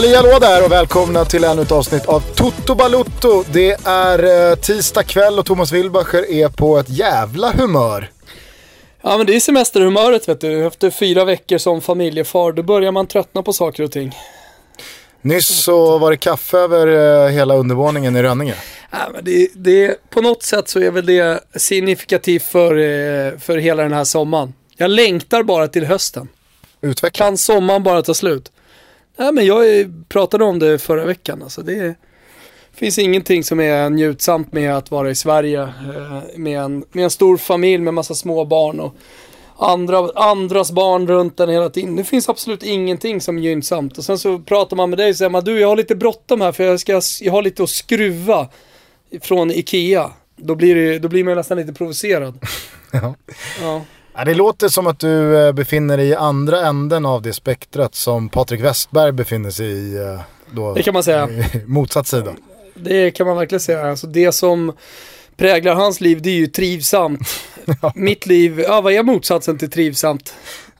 Halli hallå där och välkomna till ännu ett avsnitt av Toto Balutto. Det är eh, tisdag kväll och Thomas Wilbacher är på ett jävla humör. Ja men det är semesterhumöret vet du. Efter fyra veckor som familjefar då börjar man tröttna på saker och ting. Nyss så var det kaffe över eh, hela undervåningen i Rönninge. Ja, men det, det, på något sätt så är väl det signifikativt för, eh, för hela den här sommaren. Jag längtar bara till hösten. Utveckla. Kan sommaren bara ta slut? Nej men jag är- pratade om det förra veckan. Alltså det finns ingenting som är njutsamt med att vara i Sverige eh, med en, med en stor familj med massa små barn och andra, andras barn runt den hela tiden. Det finns absolut ingenting som är gynnsamt. Och sen så pratar man med dig och säger man du jag har lite bråttom här för jag, ska, jag har lite att skruva från Ikea. Då blir, det, då blir man nästan lite provocerad. Ja. Ja. Ja, det låter som att du eh, befinner dig i andra änden av det spektrat som Patrik Westberg befinner sig i. eh, Då, Det kan man säga. motsatt sida. Det kan man verkligen säga. Alltså det som präglar hans liv, det är ju trivsamt. Mitt liv, ja vad är motsatsen till trivsamt?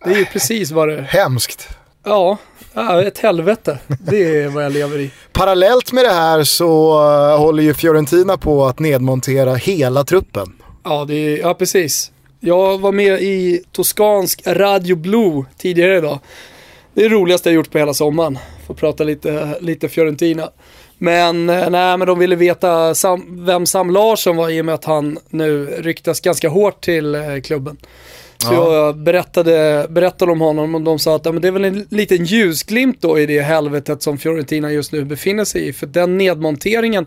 Det är ju precis vad det Hemskt. Ja, ja ett helvete. Det är vad jag lever i. Parallellt med det här så eh, håller ju Fiorentina på att nedmontera hela truppen. Ja, det är, ja precis. Jag var med i toskansk Radio Blue tidigare idag. Det är det roligaste jag gjort på hela sommaren. Får prata lite, lite Fiorentina. Men, eh, nej, men de ville veta Sam, vem Sam Larsson var i och med att han nu ryktas ganska hårt till eh, klubben. Så Ja. jag berättade, berättade om honom och de sa att ja, men det är väl en liten ljusglimt då i det helvetet som Fiorentina just nu befinner sig i. För den nedmonteringen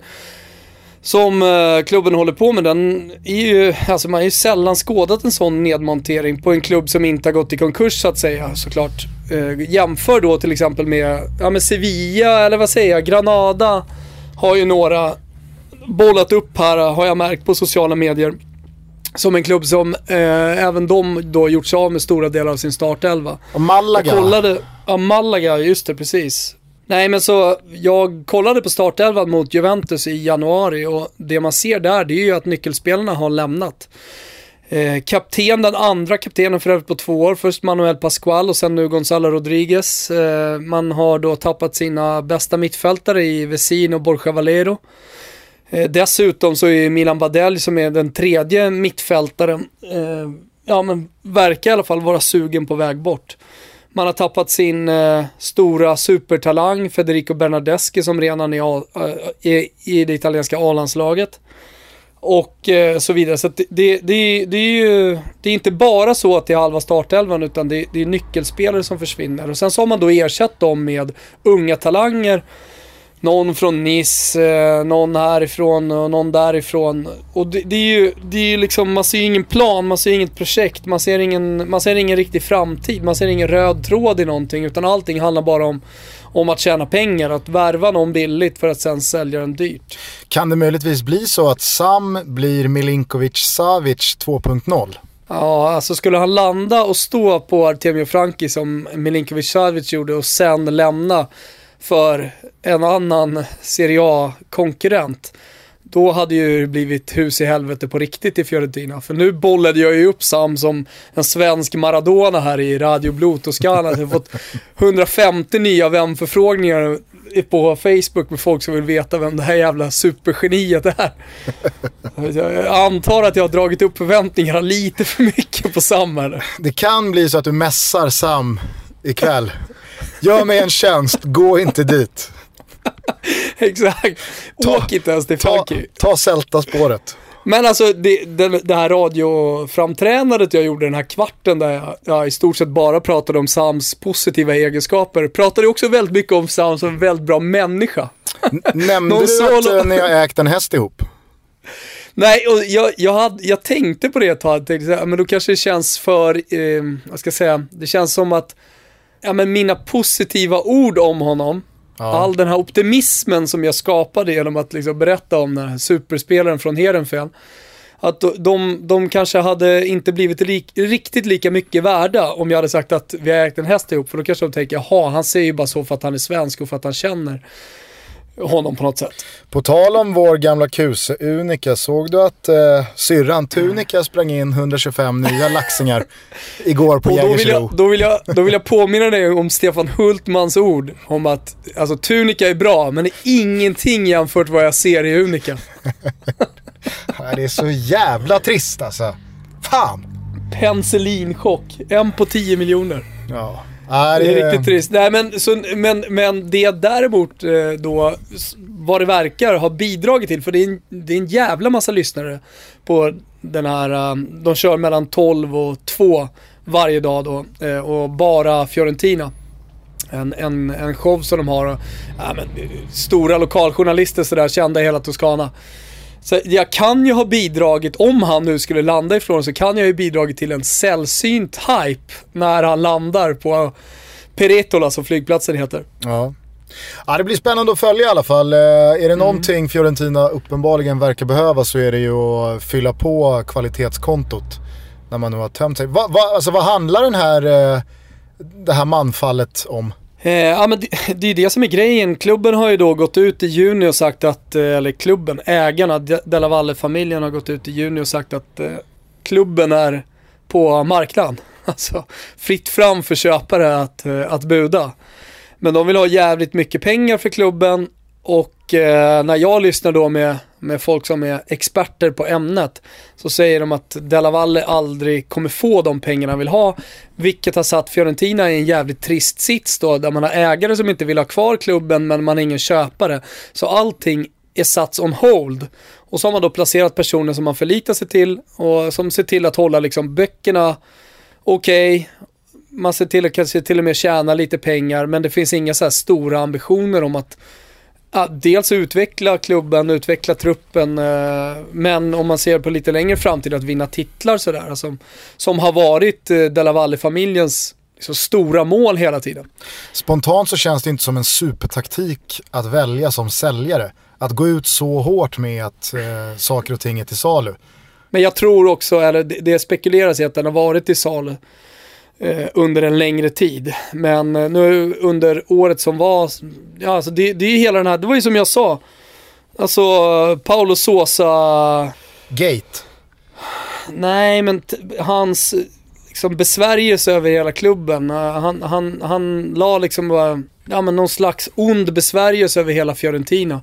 som eh, klubben håller på med, den är ju, alltså man har ju sällan skådat en sån nedmontering på en klubb som inte har gått i konkurs så att säga såklart. Eh, jämför då till exempel med, ja men Sevilla eller vad säger jag, Granada har ju några bollat upp här har jag märkt på sociala medier. Som en klubb som eh, även de då gjort sig av med stora delar av sin startelva. Och Malaga. Jag kollade, ja Malaga, just det precis. Nej men så, jag kollade på startelvan mot Juventus i januari och det man ser där det är ju att nyckelspelarna har lämnat. Eh, kapten, den andra kaptenen för övrigt på två år, först Manuel Pascual och sen nu Gonzalo Rodriguez. Eh, man har då tappat sina bästa mittfältare i Vesino och Borja Valero. Eh, dessutom så är Milan Badelj som är den tredje mittfältaren, eh, ja men verkar i alla fall vara sugen på väg bort. Man har tappat sin eh, stora supertalang Federico Bernardeschi som redan är, är eh, i det italienska A-landslaget. Och eh, så vidare. Så att det, det, det, det är ju det är inte bara så att det är halva startelvan utan det, det är nyckelspelare som försvinner. Och sen så har man då ersatt dem med unga talanger. Någon från Nice, eh, någon härifrån och någon därifrån. Och det, det är ju, det är ju liksom, man ser ju ingen plan, man ser inget projekt, man ser ingen, man ser ingen riktig framtid, man ser ingen röd tråd i någonting. Utan allting handlar bara om, om att tjäna pengar, att värva någon billigt för att sen sälja den dyrt. Kan det möjligtvis bli så att Sam blir Milinkovic Savic 2.0? Ja, alltså skulle han landa och stå på Artemio Franki som Milinkovic Savic gjorde och sen lämna för en annan Serie A-konkurrent. Då hade ju det blivit hus i helvete på riktigt i Fiorentina. För nu bollade jag ju upp Sam som en svensk Maradona här i Radio Blue Toscana. Jag har fått 150 nya vänförfrågningar på Facebook med folk som vill veta vem det här jävla supergeniet är. Jag antar att jag har dragit upp förväntningarna lite för mycket på Sam här. Det kan bli så att du mässar Sam ikväll. Gör mig en tjänst, gå inte dit. Exakt. Ta- Åk inte ens till Ta, Frankrike. ta Celta-spåret. Men alltså det, det, det här radioframträdandet jag gjorde den här kvarten där jag, jag i stort sett bara pratade om Sams positiva egenskaper. Pratade också väldigt mycket om Sam som en väldigt bra människa. Nämnde Någon du att solo- eh, ni har ägt en häst ihop? Nej, och jag, jag, hade, jag tänkte på det ett tag, tänkte, men då kanske det känns för, eh, vad ska jag säga, det känns som att ja, men mina positiva ord om honom, all den här optimismen som jag skapade genom att liksom berätta om den här superspelaren från Heerenveen, att de, de, de kanske hade inte blivit lik, riktigt lika mycket värda om jag hade sagt att vi har ägt en häst ihop, för då kanske de tänker, jaha, han säger ju bara så för att han är svensk och för att han känner. Honom på något sätt. På tal om vår gamla kuse Unika, såg du att eh, syrran Tunika sprang in 125 nya laxingar igår på Och då vill, Jägersro? jag, då, vill jag, då vill jag påminna dig om Stefan Hultmans ord om att alltså, Tunika är bra, men är ingenting jämfört vad jag ser i Unika. Det är så jävla trist alltså. Fan! Penicillinchock, en på 10 miljoner. Ja. Ja, Det är riktigt trist. Nej, men, så, men, men det däremot eh, då, vad det verkar, har bidragit till, för det är, en, det är en jävla massa lyssnare på den här, eh, de kör mellan 12 och 2 varje dag då, eh, och bara Fiorentina. En, en, en show som de har, ja, men, stora lokaljournalister sådär, kända i hela Toscana. Så jag kan ju ha bidragit, om han nu skulle landa i Florens, så kan jag ju bidragit till en sällsynt hype när han landar på Peretola som flygplatsen heter. Ja. ja, det blir spännande att följa i alla fall. Eh, Är det någonting Fiorentina uppenbarligen verkar behöva så är det ju att fylla på kvalitetskontot. När man nu har tömt sig. Va, va, alltså, vad handlar den här, eh, det här manfallet om? Eh, ja men det, det är ju det som är grejen. Klubben har ju då gått ut i juni och sagt att, eh, eller klubben, ägarna, De- Della Valle-familjen har gått ut i juni och sagt att eh, klubben är på marknaden. Alltså fritt fram för köpare att, eh, att buda. Men de vill ha jävligt mycket pengar för klubben och eh, när jag lyssnar då med, med folk som är experter på ämnet så säger de att Della Valle aldrig kommer få de pengarna han vill ha. Vilket har satt Fiorentina i en jävligt trist sits då där man har ägare som inte vill ha kvar klubben men man har ingen köpare. Så allting är satt on hold. Och så har man då placerat personer som man förlitar sig till och som ser till att hålla liksom böckerna okej. Man ser till att kanske till och med tjäna lite pengar men det finns inga så här stora ambitioner om att ja, dels utveckla klubben, utveckla truppen, eh, men om man ser på lite längre framtid att vinna titlar sådär, alltså, som har varit eh, Della Valle-familjens liksom, stora mål hela tiden. Spontant så känns det inte som en supertaktik att välja som säljare. Att gå ut så hårt med att eh, saker och ting är till salu. Men jag tror också, eller det, det spekuleras i att den har varit i salu under en längre tid. Men eh, nu under året som var, ja alltså det, det är ju hela den här, det var ju som jag sa, alltså Paolo Sosa Gate. Nej, men hans liksom, besvärjelse över hela klubben. eh, Han, han, han la liksom bara, ja, men någon slags ond besvärjelse över hela Fiorentina.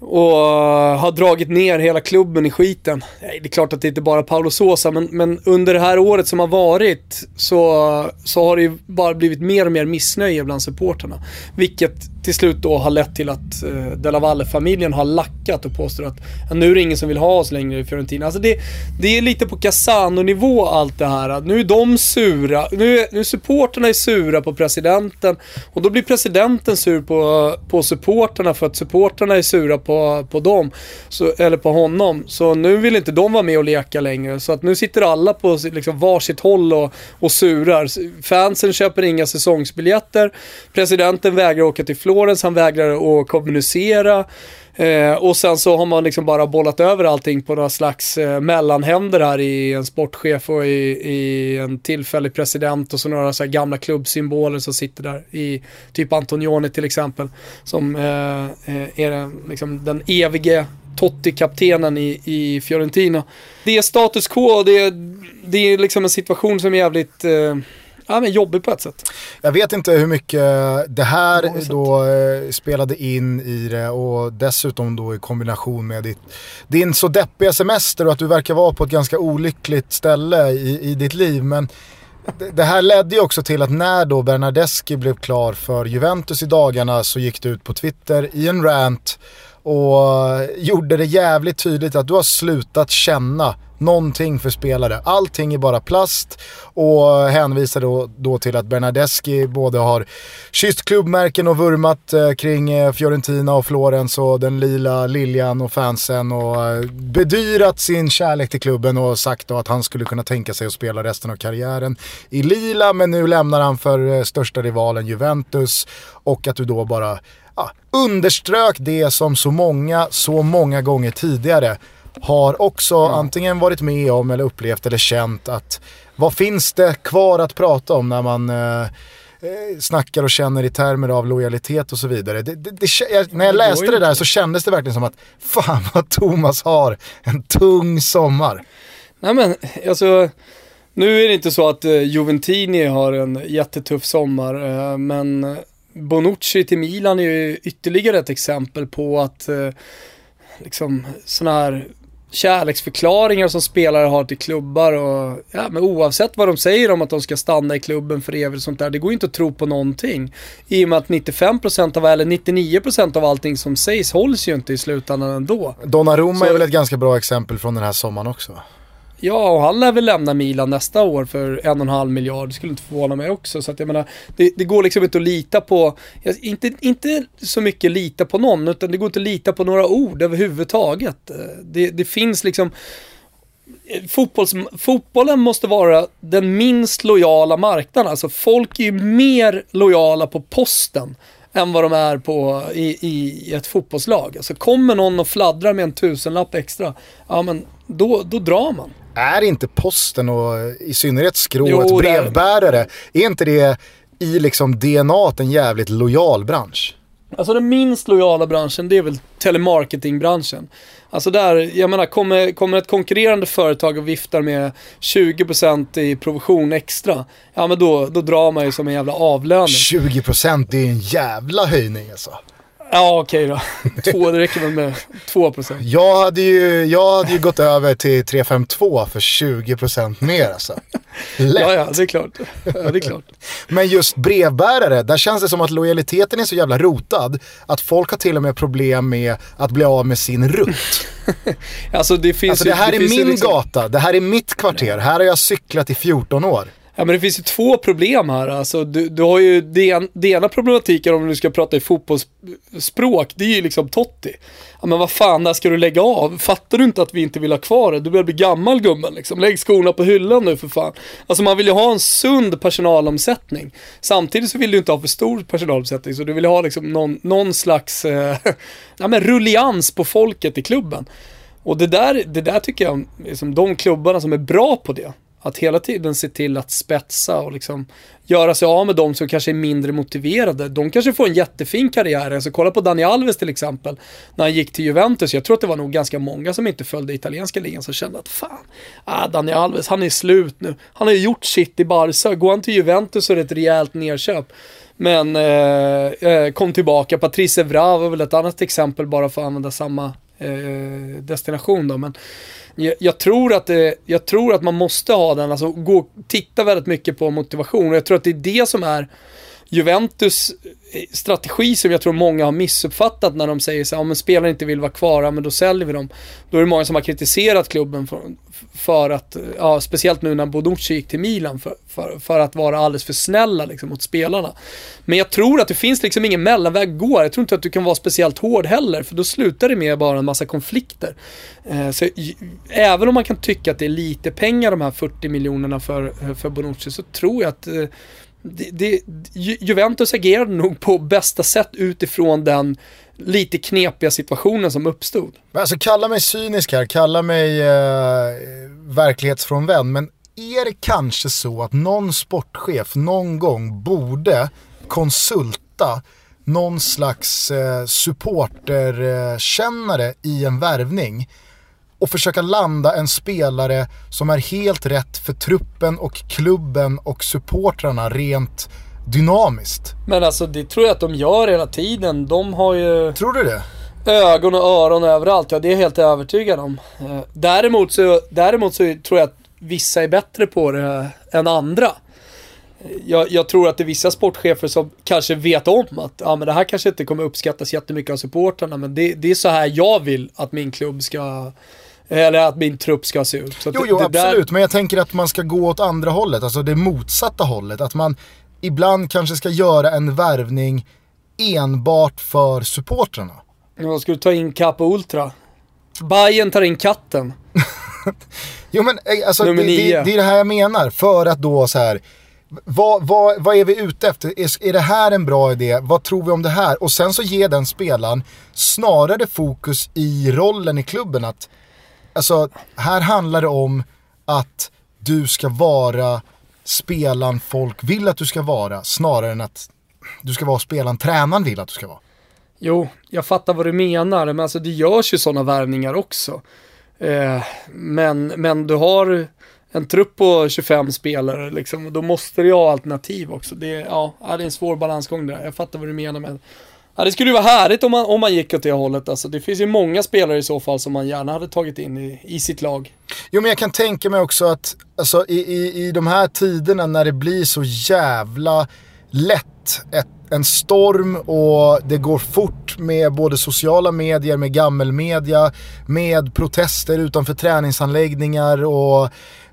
Och eh, har dragit ner hela klubben i skiten. Det är klart att det inte bara är Paolo Sosa, men, men under det här året som har varit så, så har det ju bara blivit mer och mer missnöje bland supporterna. Vilket till slut då har lett till att eh, Della Valle-familjen har lackat och påstår att ja, nu är det ingen som vill ha oss längre i Fiorentina. Alltså det, det är lite på Casano-nivå allt det här. Nu är de sura, nu är, nu är supporterna är sura på presidenten och då blir presidenten sur på, på supporterna för att supporterna är sura på, på dem, så, eller på honom. Så nu vill inte de vara med och leka längre. Så att nu sitter alla på liksom varsitt håll och, och surar. Fansen köper inga säsongsbiljetter. Presidenten vägrar åka till Florens, han vägrar att kommunicera. Eh, och sen så har man liksom bara bollat över allting på några slags eh, mellanhänder här i en sportchef och i, i en tillfällig president och så några så här gamla klubbsymboler som sitter där i typ Antonioni till exempel. Som eh, eh är den, liksom den evige Totti-kaptenen i, i Fiorentina. Det är status quo, det är, det är liksom en situation som är jävligt eh, ja, men jobbig på ett sätt. Jag vet inte hur mycket det här Många sätt. då eh, spelade in i det och dessutom då i kombination med ditt, din så deppiga semester och att du verkar vara på ett ganska olyckligt ställe i, i ditt liv. Men det, det här ledde ju också till att när då Bernardeschi blev klar för Juventus i dagarna så gick du ut på Twitter i en rant och gjorde det jävligt tydligt att du har slutat känna någonting för spelare. Allting är bara plast och hänvisar då, då till att Bernardeschi både har kysst klubbmärken och vurmat eh, kring eh, Fiorentina och Florens och den lila liljan och fansen och eh, bedyrat sin kärlek till klubben och sagt då att han skulle kunna tänka sig att spela resten av karriären i lila men nu lämnar han för eh, största rivalen Juventus och att du då bara ja, underströk det som så många, så många gånger tidigare har också antingen varit med om eller upplevt eller känt att vad finns det kvar att prata om när man eh, eh, snackar och känner i termer av lojalitet och så vidare. Det, det, det, jag, när jag läste det där så kändes det verkligen som att fan vad Thomas har en tung sommar. Nej men, alltså, nu är det inte så att uh, Juventini har en jättetuff sommar, uh, men Bonucci till Milan är ju ytterligare ett exempel på att uh, liksom sådana här kärleksförklaringar som spelare har till klubbar och ja, men oavsett vad de säger om att de ska stanna i klubben för evigt och sånt där, det går inte att tro på någonting. I och med att 95% av, eller 99% av allting som sägs hålls ju inte i slutändan ändå. Donnarumma Så, är väl ett ganska bra exempel från den här sommaren också? Ja, och han lär väl lämna Milan nästa år för en och en halv miljard. Det skulle inte förvåna mig också. Så att jag menar, det, det, går liksom inte att lita på, inte, inte så mycket lita på någon, utan det går inte att lita på några ord överhuvudtaget. Det, det finns liksom, Fotbolls, fotbollen måste vara den minst lojala marknaden. Alltså folk är ju mer lojala på posten än vad de är på, i, i ett fotbollslag. Alltså kommer någon och fladdrar med en tusenlapp extra, ja men då, då drar man. Är inte posten och i synnerhet skrået jo, brevbärare, är inte det i liksom DNA en jävligt lojal bransch? Alltså den minst lojala branschen det är väl telemarketingbranschen. Alltså där, jag menar, kommer, kommer ett konkurrerande företag och viftar med 20% i provision extra, ja men då, då drar man ju som en jävla avlöning. 20% det är en jävla höjning alltså. Ja okej okay då. Två, det räcker väl med 2%. Jag hade ju, jag hade ju gått över till 352 för 20% mer alltså. Lätt. Ja, ja, det är klart. Ja, det är klart. Men just brevbärare, där känns det som att lojaliteten är så jävla rotad att folk har till och med problem med att bli av med sin rutt. alltså det finns alltså, det här ju, det är min liksom... gata, det här är mitt kvarter, här har jag cyklat i 14 år. Ja men det finns ju två problem här. Alltså, du, du har ju det, ena problematiken om du ska prata i fotbollsspråk, det är ju liksom Totti. Ja men vad fan, där ska du lägga av? Fattar du inte att vi inte vill ha kvar det? Du börjar bli gammal gummen liksom. Lägg skorna på hyllan nu för fan. Alltså man vill ju ha en sund personalomsättning. Samtidigt så vill du inte ha för stor personalomsättning, så du vill ha liksom någon, någon slags eh, ja, men rullians på folket i klubben. Och det där, det där tycker jag, liksom, de klubbarna som är bra på det, att hela tiden se till att spetsa och liksom göra sig av med de som kanske är mindre motiverade. De kanske får en jättefin karriär. Alltså kolla på Dani Alves till exempel. När han gick till Juventus. Jag tror att det var nog ganska många som inte följde italienska ligan som kände att fan, ah, Dani Alves, han är slut nu. Han har ju gjort sitt i Barca. Går han till Juventus så är det ett rejält nedköp. Men eh, eh kom tillbaka. Patrice Evra var väl ett annat exempel bara för att använda samma eh, destination då. Men jag, jag, tror att det, jag tror att man måste ha den, alltså gå, titta väldigt mycket på motivation. Och jag tror att det är det som är Juventus eh, strategi som jag tror många har missuppfattat när de säger så här, om en spelare inte vill vara kvar, ja, men då säljer vi dem. Då är det många som har kritiserat klubben för, för att, ja, speciellt nu när Bonucci gick till Milan, för, för, för, att vara alldeles för snälla liksom, mot spelarna. Men jag tror att det finns liksom ingen mellanväg gå. Jag tror inte att du kan vara speciellt hård heller, för då slutar det med bara en massa konflikter. Eh, så även om man kan tycka att det är lite pengar de här 40 miljonerna för, för Bonucci, så tror jag att eh, det, det, Juventus agerade nog på bästa sätt utifrån den lite knepiga situationen som uppstod. Alltså kalla mig cynisk här, kalla mig eh, verklighetsfrånvänd, men är det kanske så att någon sportchef någon gång borde konsulta någon slags eh, supporterkännare i en värvning och försöka landa en spelare som är helt rätt för truppen och klubben och supportrarna rent dynamiskt. Men alltså det tror jag att de gör hela tiden. De har ju... Tror du det? Ögon och öron överallt, ja det är jag helt övertygad om. Eh, däremot så, däremot så tror jag att vissa är bättre på det än andra. Jag, jag, tror att det är vissa sportchefer som kanske vet om att ja, men det här kanske inte kommer uppskattas jättemycket av supportrarna men det, det är så här jag vill att min klubb ska eller att min trupp ska se ut. Så jo, jo, absolut. Där... Men jag tänker att man ska gå åt andra hållet. Alltså det motsatta hållet. Att man ibland kanske ska göra en värvning enbart för supportrarna. Ja, ska du ta in Kappa Ultra? Bayern tar in katten. jo men eh, alltså, det, det, det, är det här jag menar. För att då så här. Vad, vad, vad är vi ute efter? Är, är det här en bra idé? Vad tror vi om det här? Och sen så ger den spelaren snarare fokus i rollen i klubben. att Alltså, här handlar det om att du ska vara spelaren folk vill att du ska vara snarare än att du ska vara spelaren tränaren vill att du ska vara. Jo, jag fattar vad du menar, men alltså det görs ju sådana värvningar också. Eh, men, men du har en trupp på 25 spelare liksom, och då måste du ha alternativ också. Det, ja, det är en svår balansgång där. Jag fattar vad du menar med Ja, det skulle ju vara härligt om man, om man gick åt det hållet. Alltså, det finns ju många spelare i så fall som man gärna hade tagit in i, i sitt lag. Jo men jag kan tänka mig också att alltså, i, i, i de här tiderna när det blir så jävla lätt ett, en storm och det går fort med både sociala medier, med gammelmedia, med protester utanför träningsanläggningar och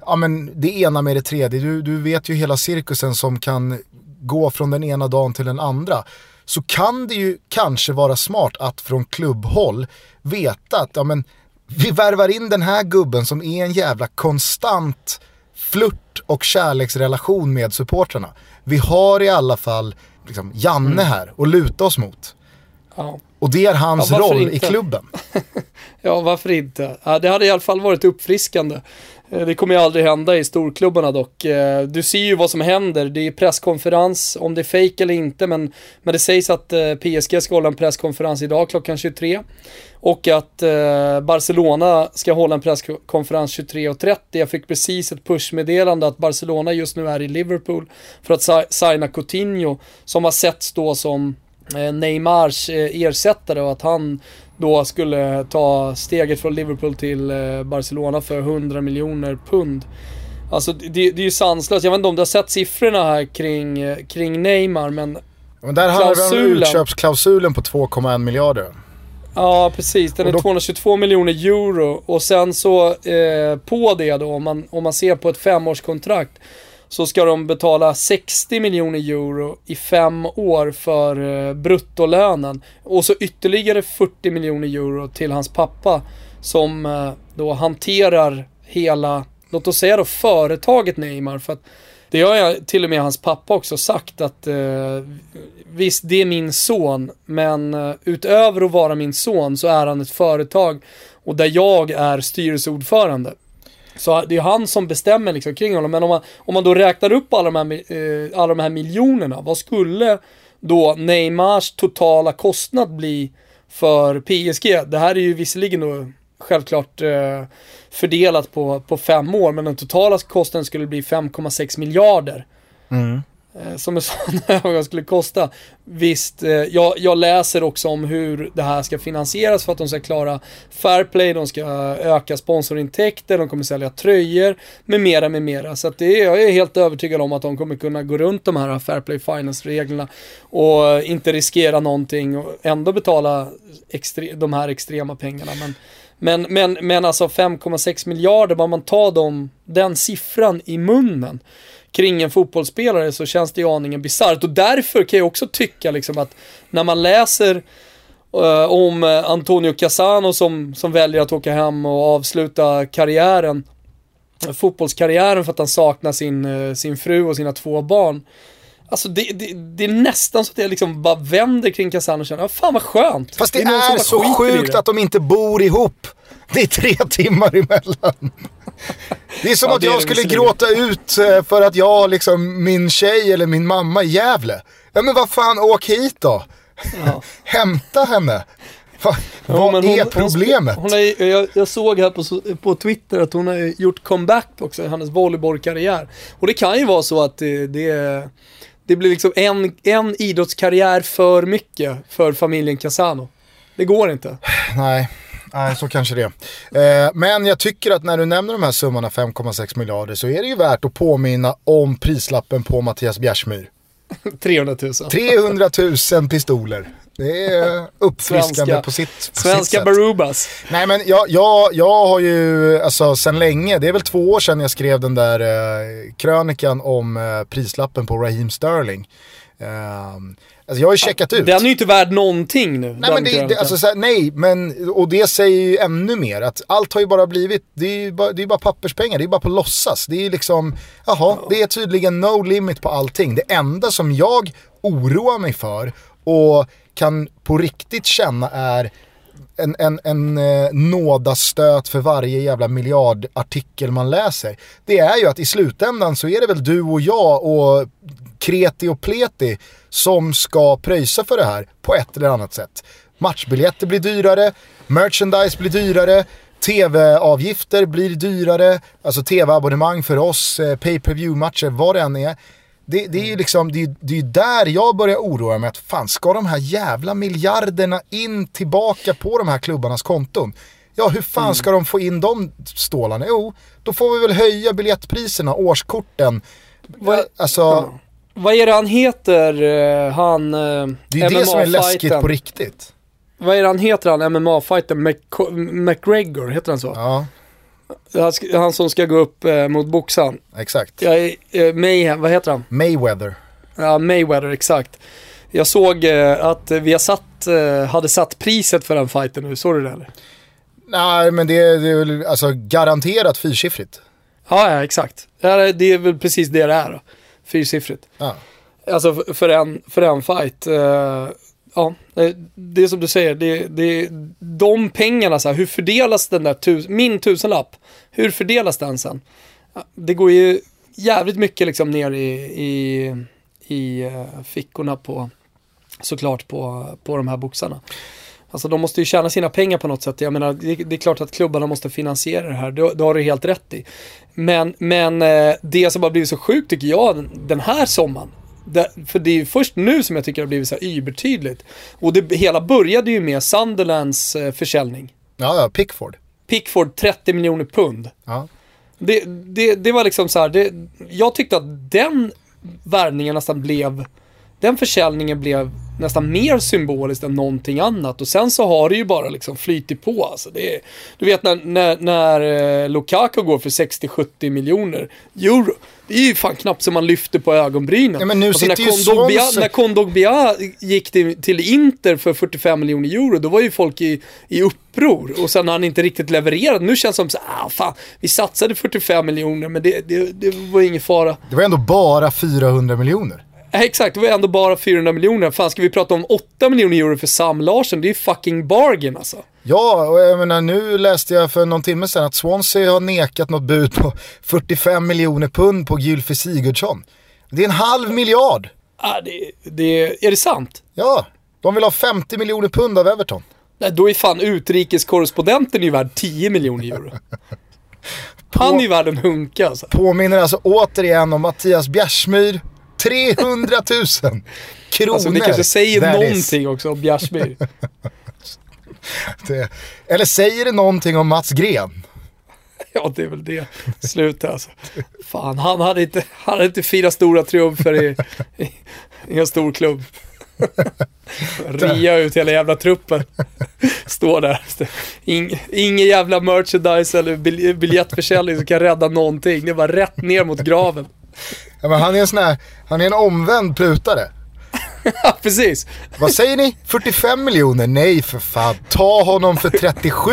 ja, men det ena med det tredje. Du, du vet ju hela cirkusen som kan gå från den ena dagen till den andra så kan det ju kanske vara smart att från klubbhåll veta att ja, men, vi värvar in den här gubben som är en jävla konstant flört och kärleksrelation med supportrarna. Vi har i alla fall liksom, Janne mm. här att luta oss mot. Ja. Och det är hans ja, roll inte? i klubben. ja, varför inte? Ja, det hade i alla fall varit uppfriskande. Eh, det kommer ju aldrig hända i storklubbarna dock. Eh, du ser ju vad som händer. Det är presskonferens, om det är fake eller inte, men, men det sägs att eh, PSG ska hålla en presskonferens idag klockan 23. Och att Barcelona ska hålla en presskonferens 23.30. Jag fick precis ett pushmeddelande att Barcelona just nu är i Liverpool för att signa Coutinho, som har setts då som Neymars ersättare och att han då skulle ta steget från Liverpool till eh, Barcelona för 100 miljoner pund. Alltså det, det är ju sanslöst. Jag vet inte om du har sett siffrorna här kring, eh, kring Neymar men... Men där handlar det om utköpsklausulen på 2,1 miljarder. Ja, precis. Den då... är 222 miljoner euro och sen så eh, på det då, om man, om man ser på ett femårskontrakt, så ska de betala 60 miljoner euro i fem år för eh, bruttolönen. Och så ytterligare 40 miljoner euro till hans pappa som eh, då hanterar hela, låt oss säga då företaget Neymar. För att det har jag till och med hans pappa också sagt att eh, visst det är min son men eh, utöver att vara min son så är han ett företag och där jag är styrelseordförande. Så det är han som bestämmer liksom kring honom. Men om man, om man då räknar upp alla de, här, eh, alla de här miljonerna, vad skulle då Neymars totala kostnad bli för PSG? Det här är ju visserligen då självklart eh, fördelat på, på fem år, men den totala kostnaden skulle bli 5,6 miljarder. Mm. Eh, som en sån övergång skulle kosta. Visst, eh, jag, jag, läser också om hur det här ska finansieras för att de ska klara Fairplay, de ska öka sponsorintäkter, de kommer sälja tröjor med mera, med mera. Så att det, jag är helt övertygad om att de kommer kunna gå runt de här Fairplay Finance-reglerna och inte riskera någonting och ändå betala extre, de här extrema pengarna. Men, men, men, men alltså 5,6 miljarder, bara man tar dem, den siffran i munnen kring en fotbollsspelare så känns det ju aningen bisarrt. Och därför kan jag också tycka liksom att när man läser uh, om Antonio Cassano som, som väljer att åka hem och avsluta karriären, fotbollskarriären för att han saknar sin, uh, sin fru och sina två barn. Alltså det, det, det, är nästan så att jag liksom bara vänder kring Cassano och känner, ah, fan vad skönt. Fast det, det är, är så sjukt att de inte bor ihop. Det är tre timmar emellan. Det är som ja, att jag skulle gråta ut eh, för att jag, liksom, min tjej eller min mamma i Gävle. Ja men vad fan, åk hit då. Ja. Hämta henne. Va, ja, vad är hon, problemet? Hon, hon är, jag, jag, såg här på, på Twitter att hon har gjort comeback också i hennes volleybollkarriär. Och det kan ju vara så att det, det, det blir liksom en, en idrottskarriär för mycket för familjen Casano. Det går inte. Nej. Nej, så kanske det eh, Men jag tycker att när du nämner de här summorna 5,6 miljarder så är det ju värt att påminna om prislappen på Mattias Bjärsmyr. 300 000. 300 000 pistoler. Det är uppfriskande svenska, på sitt, på Svenska sitt Barubas. Nej men jag, jag, jag har ju, alltså sen länge, det är väl två år sedan jag skrev den där eh, krönikan om eh, prislappen på Raheem Sterling. Um, Alltså jag har ju checkat ut. Den är ju inte värd någonting nu. Nej men det, det alltså, här, nej, men och det säger ju ännu mer att allt har ju bara blivit, det är ju bara, det är bara papperspengar, det är bara på låtsas. Det är liksom, jaha, ja. det är tydligen no limit på allting. Det enda som jag oroar mig för och kan på riktigt känna är en, en, en eh, nådastöt för varje jävla miljardartikel man läser. Det är ju att i slutändan så är det väl du och jag och kreti och pleti som ska pröjsa för det här på ett eller annat sätt. Matchbiljetter blir dyrare, merchandise blir dyrare, tv-avgifter blir dyrare, alltså tv-abonnemang för oss, eh, pay per view matcher vad det än är. Det, det är ju liksom, det, det är där jag börjar oroa mig att fan ska de här jävla miljarderna in tillbaka på de här klubbarnas konton? Ja, hur fan ska de få in de stålarna? Jo, då får vi väl höja biljettpriserna, årskorten. Alltså. Vad är det han heter, eh, han eh, det är det som är läskigt på riktigt. Vad är det han heter han, MMA-fighten? Mc- McGregor, heter han så? Ja, Han, som ska gå upp eh, mot boxaren. exakt. Jag Mayhem, vad heter han? Mayweather. Ja, Mayweather, exakt. Jag såg att vi har satt, hade satt priset för den fighten nu, såg du det eller? Nej, men det, det är väl alltså garanterat fyrsiffrigt. Ja, ja, exakt. Det är väl precis det det är då. Fyrsiffrigt. Ja. Alltså för- en, för en fight. eh, ja, eh, det är som du säger, det, det, de pengarna, så här, hur fördelas den där, tus, min tusenlapp, hur fördelas den sen? Det går ju jävligt mycket liksom ner i, i, i eh, fickorna på, såklart på, på de här boxarna. Alltså de måste ju tjäna sina pengar på något sätt. Jag menar, det, det är klart att klubbarna måste finansiera det här. Det, det har du helt rätt i. Men, men eh, det som har blivit så sjukt tycker jag den, här sommaren. Det, för det är ju först nu som jag tycker det har blivit så här übertydligt. Och det hela började ju med Sunderlands eh, försäljning. Ja, ja, Pickford. Pickford 30 miljoner pund. Ja. Det, det, det var liksom så här, det, jag tyckte att den värvningen nästan blev, den försäljningen blev nästan mer symboliskt än någonting annat. Och sen så har det ju bara liksom flytit på. Alltså det är, du vet när, när, när eh, Lukaku går för 60-70 miljoner euro. Det är ju fan knappt som man lyfter på ögonbrynen. Ja, men nu Alltså när sitter Kondogbia, när Kondogbia gick till, till Inter för 45 miljoner euro, då var ju folk i, i uppror. Och sen har han inte riktigt levererat. Nu känns det som så ah fan, vi satsade 45 miljoner men det, det, det var ingen fara. Det var ändå bara 400 miljoner. Eh, Exakt, det var ändå bara 400 miljoner. Fan, ska vi prata om 8 miljoner euro för Sam Larsson? Det är ju fucking bargain alltså. Ja, och jag menar nu läste jag för någon timme sedan att Swansea har nekat något bud på 45 miljoner pund på Gylfi Sigurdsson. Det är en halv miljard. Ah, det, det, är det sant? Ja, de vill ha 50 miljoner pund av Everton. Nej, då är fan utrikeskorrespondenten ju värd 10 miljoner euro. Han är ju värd en hunka alltså. Påminner alltså återigen om Mattias Bjärsmyr. 300 000 kronor. Alltså det kanske säger That is. någonting också om Bjärsmyr. Det- Eller säger det någonting om Mats Gren? Ja, det är väl det. Sluta alltså. Fan, han hade inte, han hade inte fyra stora triumfer i, i, i en stor klubb. Ria ut hela jävla truppen. Står där. Ing, ingen jävla merchandise eller bil, biljettförsäljning som kan rädda någonting. Det var rätt ner mot graven. Ja, men han är en sån här, han är en omvänd plutare. Ja, precis. Vad säger ni? 45 miljoner? Nej för fan. Ta honom för 37!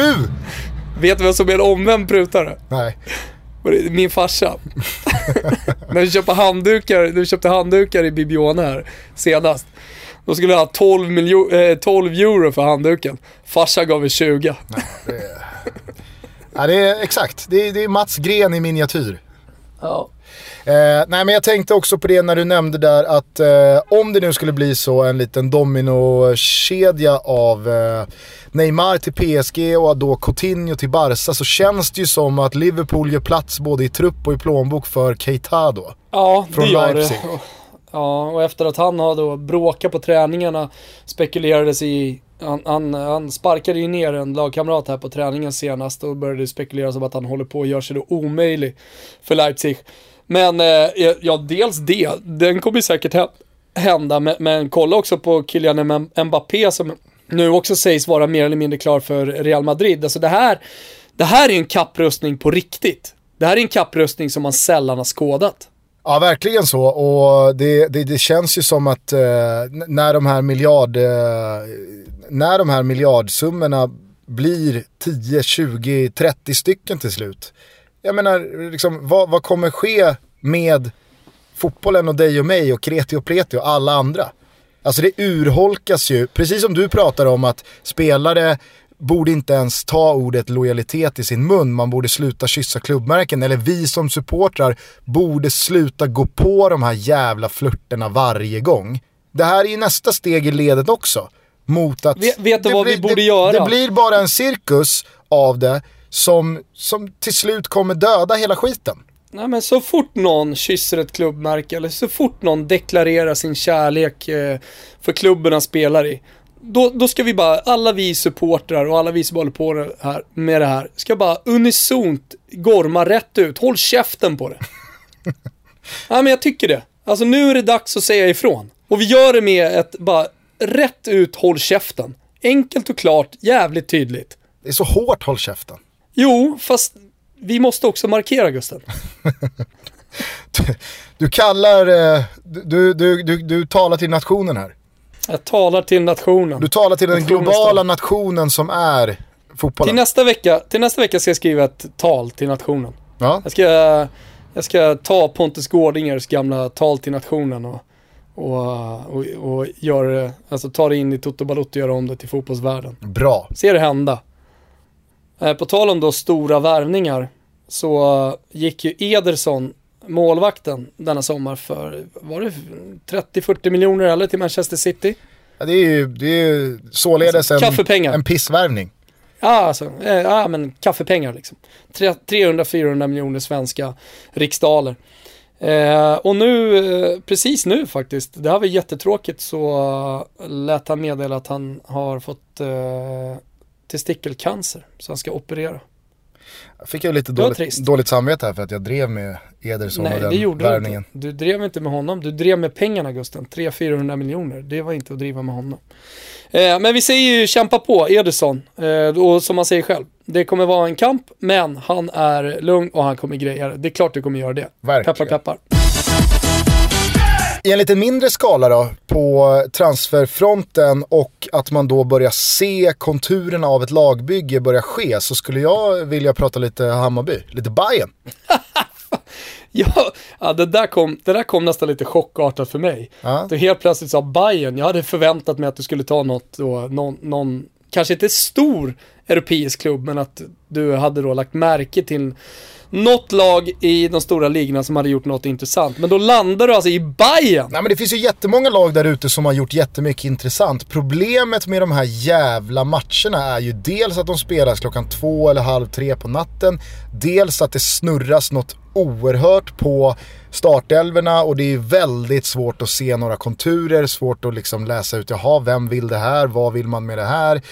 Vet du vem som är en omvänd prutare? Nej. Min farsa. När vi köpte handdukar, vi köpte handdukar i Bibione här senast. Då skulle jag ha 12, miljo, eh, 12 euro för handduken. Farsa gav mig 20. Ja, det är exakt. Det är, det är Mats Gren i miniatyr. Ja. Eh, nej men jag tänkte också på det när du nämnde där att eh, om det nu skulle bli så en liten dominokedja av eh, Neymar till PSG och då Coutinho till Barca så känns det ju som att Liverpool gör plats både i trupp och i plånbok för Keita då. Ja, det gör Leipzig. det. Ja, och efter att han har då bråkat på träningarna spekulerades i han, han, han sparkade ju ner en lagkamrat här på träningen senast och började spekuleras om att han håller på att göra sig då omöjlig för Leipzig. Men eh, ja, dels det, den kommer ju säkert hända, men, men kolla också på Kylian Mbappé som nu också sägs vara mer eller mindre klar för Real Madrid. Alltså det här, det här är ju en kapprustning på riktigt. Det här är en kapprustning som man sällan har skådat. Ja, verkligen så. Och det, det, det känns ju som att eh, när de här miljard... Eh, när de här miljardsummorna blir 10, 20, 30 stycken till slut. Jag menar, liksom, vad, vad kommer ske med fotbollen och dig och mig och kreti och pleti och alla andra? Alltså det urholkas ju, precis som du pratar om att spelare borde inte ens ta ordet lojalitet i sin mun. Man borde sluta kyssa klubbmärken. Eller vi som supportrar borde sluta gå på de här jävla flörterna varje gång. Det här är ju nästa steg i ledet också. Mot att... Vet, vet du vad blir, vi borde det, göra? Det blir bara en cirkus av det som, som till slut kommer döda hela skiten. Nej men så fort någon kysser ett klubbmärke eller så fort någon deklarerar sin kärlek eh, för klubben han spelar i. Då, då ska vi bara, alla vi supportrar och alla vi som håller på det här, med det här, ska bara unisont gorma rätt ut. Håll käften på det. Nej men jag tycker det. Alltså nu är det dags att säga ifrån. Och vi gör det med ett bara rätt ut håll käften. Enkelt och klart, jävligt tydligt. Det är så hårt håll käften. Jo, fast vi måste också markera Gusten. Du kallar, eh, du, du, du, du talar till nationen här. Jag talar till nationen. Du talar till den globala nationen som är Till fotbollen. nästa, vecka, till nästa vecka ska jag skriva ett tal till nationen. Ja. Jag ska, jag ska ta Pontus Gårdingers gamla tal till nationen och, och, och, och göra det, alltså ta det in i Toto Balotto och göra om det till fotbollsvärlden. Bra. Se det hända. Eh, På tal om då stora värvningar så eh, gick ju Ederson, målvakten, denna sommar för, var det 30-40 miljoner eller till Manchester City? Ja, det är ju det är ju således en, en pissvärvning. Ja, alltså, eh, ja men kaffepengar liksom. Tre- 300-400 miljoner svenska riksdaler. Eh, och nu, eh, precis nu faktiskt, det här var jättetråkigt så lät han meddela att han har fått eh, testikelcancer, så han ska operera. Jag fick jag lite dåligt, dåligt samvete här för att jag drev med Ederson Nej, och den det gjorde värvningen. du inte. Du drev inte med honom, du drev med pengarna Gusten. 300-400 miljoner, det var inte att driva med honom. Eh, men vi säger ju kämpa på Ederson, eh, och som han säger själv, det kommer vara en kamp, men han är lugn och han kommer greja det. Det är klart du kommer göra det. Verkligen. Peppar peppar. I en lite mindre skala då, på transferfronten och att man då börjar se konturerna av ett lagbygge börja ske så skulle jag vilja prata lite Hammarby, lite Bayern. Ja, ja det, där kom, det där kom nästan lite chockartat för mig. Ja. Du helt plötsligt sa Bayern. jag hade förväntat mig att du skulle ta något då, någon, någon kanske inte stor europeisk klubb, men att du hade då lagt märke till något lag i de stora ligorna som hade gjort något intressant. Men då landar du alltså i Bayern. Nej men det finns ju jättemånga lag där ute som har gjort jättemycket intressant. Problemet med de här jävla matcherna är ju dels att de spelas klockan två eller halv tre på natten. Dels att det snurras något oerhört på startelverna och det är ju väldigt svårt att se några konturer, svårt att liksom läsa ut, jaha, vem vill det här, vad vill man med det här?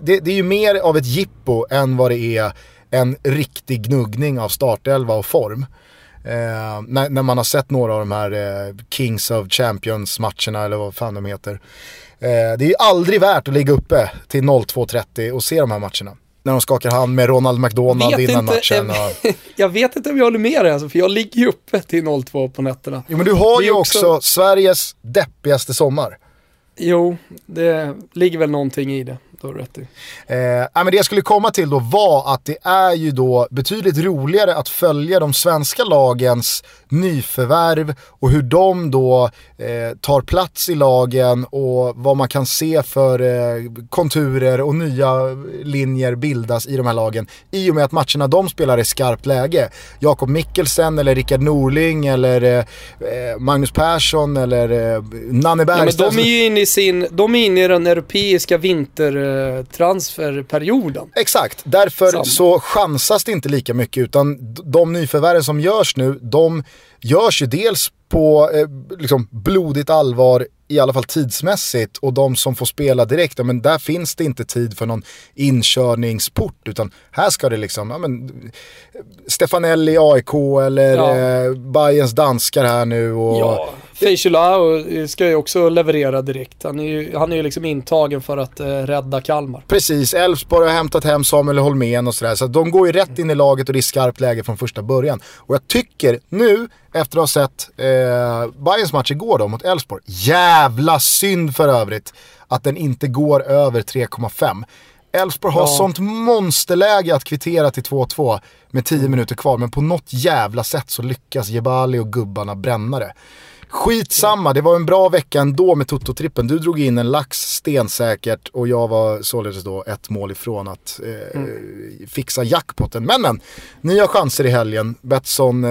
Det, det är ju mer av ett jippo än vad det är en riktig gnuggning av startelva och form. Eh, när, när man har sett några av de här eh, Kings of Champions-matcherna eller vad fan de heter. Eh, det är ju aldrig värt att ligga uppe till 02.30 och se de här matcherna. När de skakar hand med Ronald McDonald Vet innan inte, matchen. Och... jag vet inte om jag håller med dig alltså, för jag ligger ju uppe till 02 på nätterna. Jo men du har ju också... också- Sveriges deppigaste sommar. Jo, det ligger väl någonting i det. Då har du rätt i. Eh, men det jag skulle komma till då var att det är ju då betydligt roligare att följa de svenska lagens nyförvärv och hur de då eh, tar plats i lagen och vad man kan se för eh, konturer och nya linjer bildas i de här lagen i och med att matcherna de spelar i skarpt läge. Jakob Mikkelsen eller Rickard Norling eller eh, eh, Magnus Persson eller eh, Nanne Ja, Bergström. de är ju inne i sin, de är inne i den europeiska vintertransferperioden. Exakt, därför Samma. så chansas det inte lika mycket utan de nyförvärven som görs nu, de görs ju dels på eh, liksom blodigt allvar i alla fall tidsmässigt och de som får spela direkt, ja, men där finns det inte tid för någon inkörningsport utan här ska det liksom, ja, men, Stefanelli AIK eller Ja. eh, Bayerns danskar här nu och Ja, Feijolau ska ju också leverera direkt. Han är ju, han är ju liksom intagen för att eh, rädda Kalmar. Precis, Elfsborg har hämtat hem Samuel Holmén och sådär. Så de går ju rätt in i laget och det är skarpt läge från första början. Och jag tycker nu, efter att ha sett eh, Bayerns match igår då mot Elfsborg, jävla synd för övrigt att den inte går över 3,5. Elfsborg har Ja. sånt monsterläge att kvittera till 2-2 med 10 minuter kvar, men på något jävla sätt så lyckas Jebali och gubbarna bränna det. Skitsamma, det var en bra vecka ändå med Toto-trippen. Du drog in en lax stensäkert och jag var således då ett mål ifrån att eh, mm. fixa jackpotten. Men men, nya chanser i helgen. Betsson eh,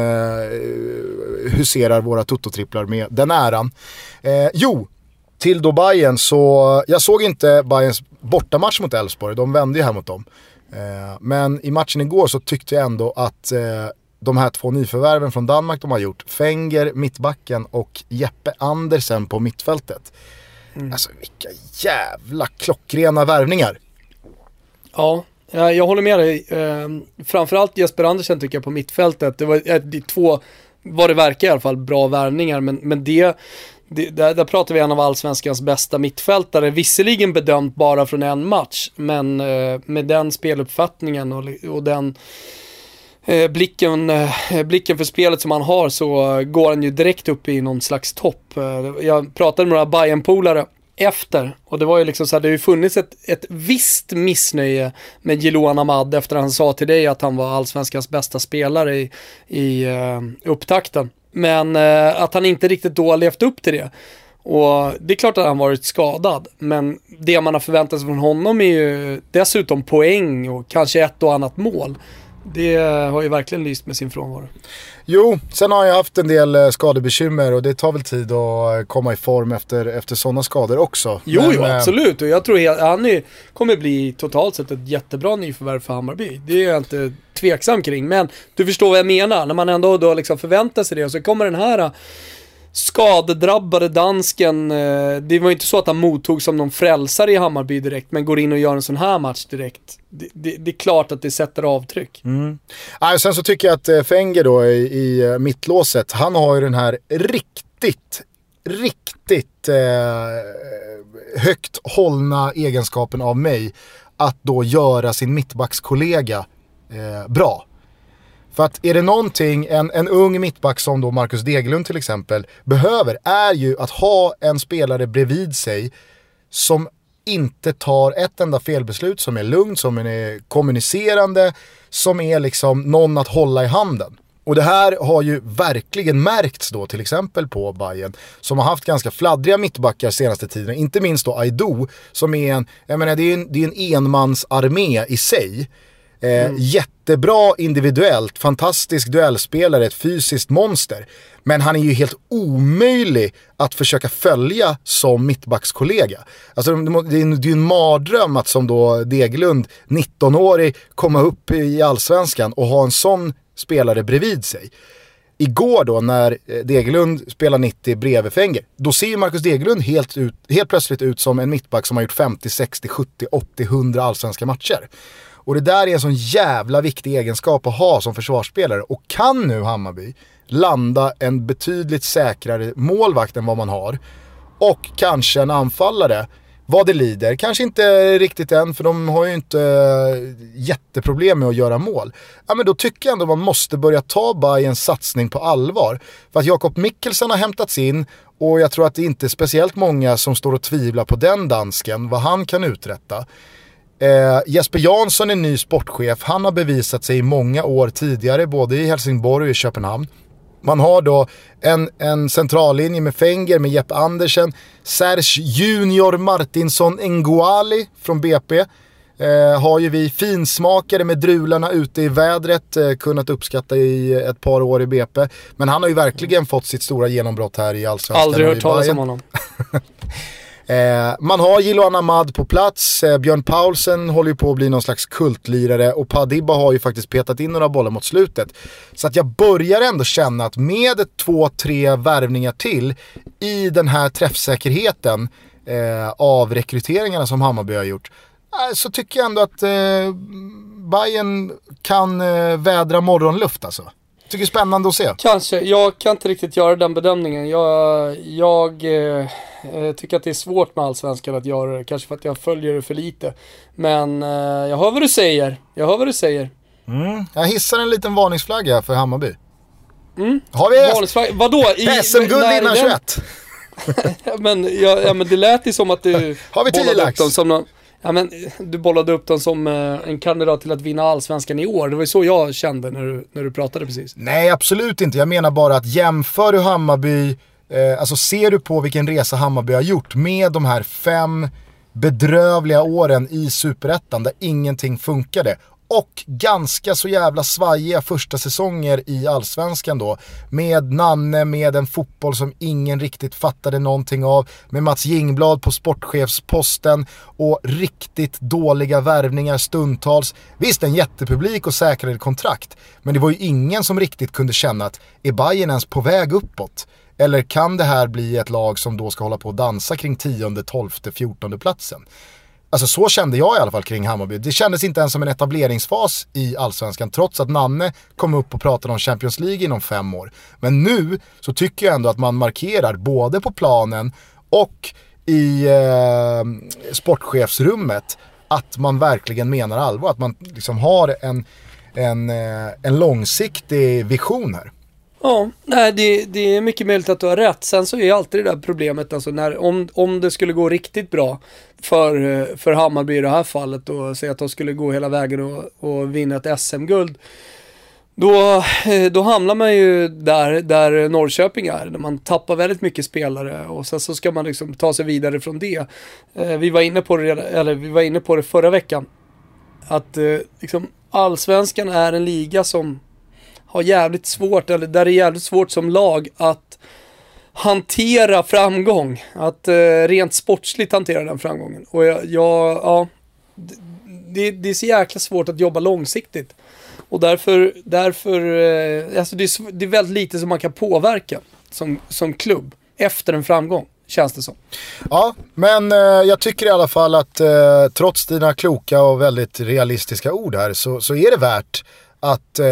huserar våra Toto-tripplar med den äran. Eh, jo, till då Bayern så, jag såg inte Bayerns bortamatch mot Elfsborg, de vände ju här mot dem. Eh, men i matchen igår så tyckte jag ändå att eh, de här två nyförvärven från Danmark de har gjort, Fenger, mittbacken och Jeppe Andersen på mittfältet. Mm. Alltså vilka jävla klockrena värvningar. Ja, jag håller med dig. Ehm, framförallt Jesper Andersen tycker jag på mittfältet. Det var eh, två, vad det verkar i alla fall, bra värvningar. Men, men det, det, där, där pratar vi en av allsvenskans bästa mittfältare, visserligen bedömt bara från en match, men eh, med den speluppfattningen och, och den Eh, blicken, eh, blicken för spelet som han har så går han ju direkt upp i någon slags topp. Eh, jag pratade med några bayern polare efter. Och det var ju liksom så här, det har ju funnits ett, ett visst missnöje med Jiloan Ahmad efter att han sa till dig att han var allsvenskans bästa spelare i, i uh, upptakten. Men uh, att han inte riktigt då har levt upp till det. Och det är klart att han varit skadad, men det man har förväntat sig från honom är ju dessutom poäng och kanske ett och annat mål det har ju verkligen lyst med sin frånvaro. Jo, sen har jag haft en del eh, skadebekymmer och det tar väl tid att komma i form efter, efter sådana skador också. Jo, Men, jo äh... absolut. Och jag tror att han är, kommer bli totalt sett ett jättebra nyförvärv för Hammarby. Det är jag inte tveksam kring. Men du förstår vad jag menar. När man ändå då liksom förväntar sig det och så kommer den här skadedrabbade dansken, eh, det var inte så att han mottogs som någon frälsare i Hammarby direkt, men går in och gör en sån här match direkt. Det, det, det är klart att det sätter avtryck. Mm. Ah, sen så tycker jag att eh, Fenger då i, i eh, mittlåset, han har ju den här riktigt, riktigt eh, högt hållna egenskapen av mig att då göra sin mittbackskollega eh, bra. För att är det någonting en, en ung mittback som då Marcus Degerlund till exempel behöver är ju att ha en spelare bredvid sig som inte tar ett enda felbeslut, som är lugn, som är kommunicerande, som är liksom någon att hålla i handen. Och det här har ju verkligen märkts då till exempel på Bayern som har haft ganska fladdriga mittbackar senaste tiden. Inte minst då Aido som är en, jag menar det är en, det är en enmansarmé i sig. Eh, mm. Jättebra individuellt, fantastisk duellspelare, ett fysiskt monster. Men han är ju helt omöjlig att försöka följa som mittbackskollega. Alltså det är ju en mardröm att som då Degerlund, 19-årig, komma upp i allsvenskan och ha en sån spelare bredvid sig. Igår då när eh, Degerlund spelar 90 bredvid Fenger, då ser ju Marcus Degerlund helt, ut, helt plötsligt ut som en mittback som har gjort 50, 60, 70, 80, 100 allsvenska matcher. Och det där är en sån jävla viktig egenskap att ha som försvarsspelare. Och kan nu Hammarby landa en betydligt säkrare målvakt än vad man har och kanske en anfallare vad det lider. Kanske inte riktigt än, för de har ju inte eh, jätteproblem med att göra mål. Ja, men då tycker jag ändå man måste börja ta Bayerns satsning på allvar. För att Jakob Mikkelsen har hämtats in och jag tror att det inte är speciellt många som står och tvivlar på den dansken, vad han kan uträtta. Eh, Jesper Jansson är ny sportchef. Han har bevisat sig i många år tidigare, både i Helsingborg och i Köpenhamn. Man har då en, en centrallinje med Fenger, med Jeppe Andersen, Serge Junior Martinsson Nguali från BP. Eh, har ju vi finsmakare med drularna ute i vädret eh, kunnat uppskatta i ett par år i BP. Men han har ju verkligen fått sitt stora genombrott här i Allsvenskan. Aldrig hört talas om honom. Eh, man har Jiloan Ahmad på plats, eh, Björn Paulsen håller ju på att bli någon slags kultlirare och Padiba har ju faktiskt petat in några bollar mot slutet. Så att jag börjar ändå känna att med två, tre värvningar till i den här träffsäkerheten eh, av rekryteringarna som Hammarby har gjort eh, så tycker jag ändå att eh, Bayern kan eh, vädra morgonluft alltså. Tycker det är spännande att se. Kanske, jag kan inte riktigt göra den bedömningen. Jag, jag eh, eh, tycker att det är svårt med allsvenskan att göra det. Kanske för att jag följer det för lite. Men eh, jag hör vad du säger. Jag hör vad du säger. Mm. Jag hissar en liten varningsflagga för Hammarby. Mm. Har vi Varningsflagga? Vadå? SM-guld innan 21? men, ja, ja, men det lät ju som att du Har vi 10 lax? Som någon, Ja men du bollade upp dem som eh, en kandidat till att vinna allsvenskan i år. Det var ju så jag kände när du, när du pratade precis. Nej absolut inte. Jag menar bara att jämför du Hammarby Eh, alltså ser du på vilken resa Hammarby har gjort med de här fem bedrövliga åren i superettan där ingenting funkade och ganska så jävla svajiga första säsonger i allsvenskan då. Med Nanne, med en fotboll som ingen riktigt fattade någonting av. Med Mats Jingblad på sportchefsposten och riktigt dåliga värvningar stundtals. Visst, en jättepublik och säkrade kontrakt. Men det var ju ingen som riktigt kunde känna att är Bayern ens på väg uppåt? Eller kan det här bli ett lag som då ska hålla på och dansa kring 10, 12, 14 platsen? Alltså så kände jag i alla fall kring Hammarby. Det kändes inte ens som en etableringsfas i Allsvenskan trots att Nanne kom upp och pratade om Champions League inom fem år. Men nu så tycker jag ändå att man markerar både på planen och i eh, sportchefsrummet att man verkligen menar allvar. Att man liksom har en, en, eh, en långsiktig vision här. Ja, nej, det, det, är mycket möjligt att du har rätt. Sen så är alltid det där problemet, alltså när, om, om det skulle gå riktigt bra för, eh, för Hammarby i det här fallet och säga att de skulle gå hela vägen och, och vinna ett SM-guld. Då, eh, då hamnar man ju där, där Norrköping är, där man tappar väldigt mycket spelare och sen så ska man liksom ta sig vidare från det. Eh, vi var inne på det, eller vi var inne på det förra veckan. Att liksom, allsvenskan är en liga som har jävligt svårt, eller där det är jävligt svårt som lag att hantera framgång. Att eh, rent sportsligt hantera den framgången. Och jag, jag ja, det, det är så jäkla svårt att jobba långsiktigt. Och därför, därför eh, alltså det, är, det är väldigt lite som man kan påverka som, som klubb efter en framgång. Känns det som. Ja, men eh, jag tycker i alla fall att eh, trots dina kloka och väldigt realistiska ord här så, så är det värt att eh,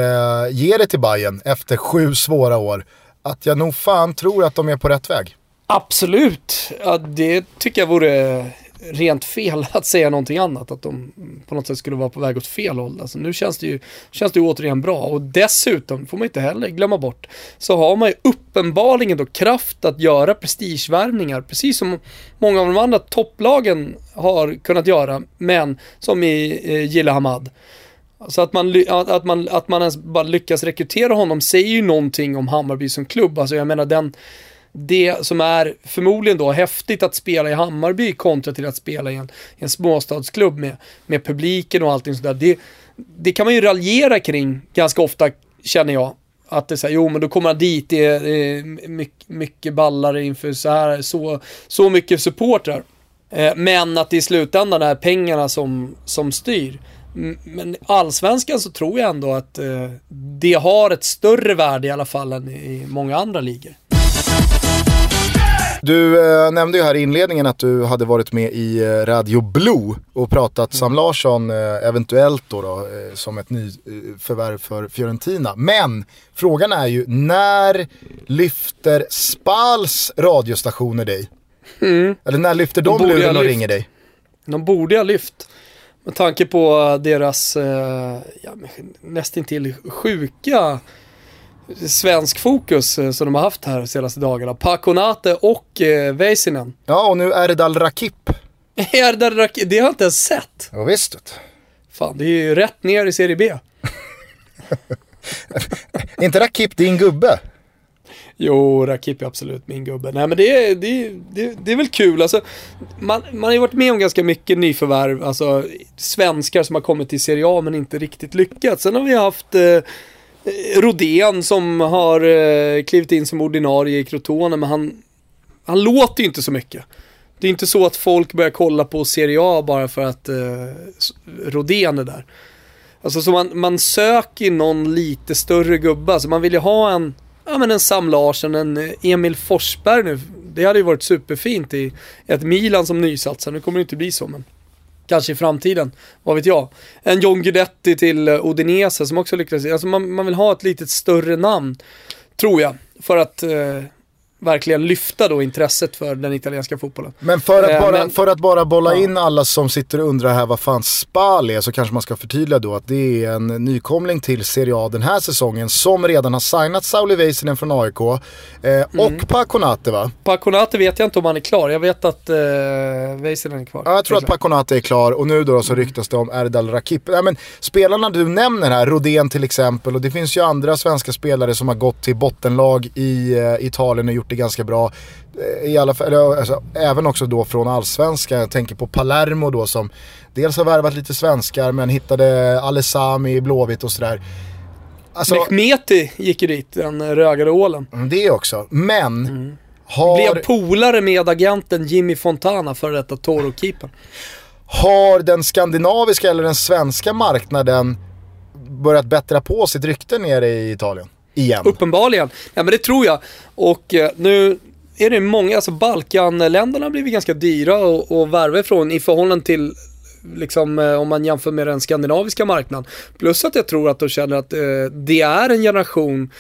ge det till Bayern efter sju svåra år. Att jag nog fan tror att de är på rätt väg. Absolut, ja, det tycker jag vore rent fel att säga någonting annat. Att de på något sätt skulle vara på väg åt fel håll. Alltså, nu känns det, ju, känns det ju återigen bra och dessutom, får man inte heller glömma bort, så har man ju uppenbarligen då kraft att göra prestigevärvningar. Precis som många av de andra topplagen har kunnat göra, men som i eh, Gilla Hamad. Så att man, att, man, att man ens bara lyckas rekrytera honom säger ju någonting om Hammarby som klubb. Alltså jag menar den, det som är förmodligen då häftigt att spela i Hammarby kontra till att spela i en, en småstadsklubb med, med publiken och allting sådär. Det, det kan man ju raljera kring ganska ofta känner jag. Att det är såhär, jo men då kommer han dit, det är mycket, mycket ballare inför så här, så, så mycket supportrar. Eh, men att det i slutändan är pengarna som, som styr. Men allsvenskan så tror jag ändå att eh, det har ett större värde i alla fall än i många andra ligor. Du eh, nämnde ju här i inledningen att du hade varit med i eh, Radio Blue och pratat Sam Larsson eh, eventuellt då, då eh, som ett nyförvärv eh, för Fiorentina. Men frågan är ju när lyfter Spals radiostationer dig? Mm. Eller när lyfter de, de luren och ringer dig? De borde ha lyft. Med tanke på deras eh, ja, nästintill sjuka svensk fokus eh, som de har haft här de senaste dagarna. Pakonate och eh, Väisänen. Ja, och nu Erdal Rakip. Erdal Rakip, det har jag inte ens sett. Ja, visst. Fan, det är ju rätt ner i serie B. inte Rakip din gubbe? Jo, Rakip är absolut min gubbe. Nej men det är, det, det, det är väl kul. Alltså, man, man har ju varit med om ganska mycket nyförvärv, alltså svenskar som har kommit till Serie A men inte riktigt lyckats. Sen har vi haft eh, Rodén som har eh, klivit in som ordinarie i Crotone, men han, han låter ju inte så mycket. Det är inte så att folk börjar kolla på Serie A bara för att eh, Rodén är där. Alltså så man, man söker någon lite större gubbe, alltså man vill ju ha en ja, men en Sam Larsson, en eh, Emil Forsberg nu. Det hade ju varit superfint i ett Milan som nysatsar. Nu kommer det inte bli så, men kanske i framtiden. Vad vet jag. En John Guidetti till eh, Odinese som också lyckades. Alltså man, man vill ha ett lite större namn, tror jag. För att eh, verkligen lyfta då intresset för den italienska fotbollen. Men för att, eh, bara, men, för att bara bolla ja. in alla som sitter och undrar här vad fan Spal är så kanske man ska förtydliga då att det är en nykomling till Serie A den här säsongen som redan har signat Sauli Väisänen från AIK eh, mm. och Paconate va? Paconate vet jag inte om han är klar, jag vet att eh, Väisänen är kvar. Ja, jag tror att Paconate är klar och nu då så mm. ryktas det om Erdal Rakip. Nej, men spelarna du nämner här, Rodén till exempel och det finns ju andra svenska spelare som har gått till bottenlag i eh, Italien och gjort gjort det ganska bra. Eh, I alla fall, alltså, även också då från allsvenskan. Jag tänker på Palermo då som dels har värvat lite svenskar men hittade Alessami i Blåvitt och sådär. Alltså, Mehmeti gick ju dit, den rögade ålen. Mm, det också, men mm. har... Blev polare med agenten Jimmy Fontana, för detta Toro-keepern. Har den skandinaviska eller den svenska marknaden börjat bättra på sitt rykte nere i Italien? Igen. Uppenbarligen. Ja men det tror jag. Och eh, nu är det många, alltså Balkanländerna har blivit ganska dyra att värva ifrån i förhållande till liksom, eh, om man jämför med den skandinaviska marknaden. Plus att jag tror att de känner att eh, det är en generation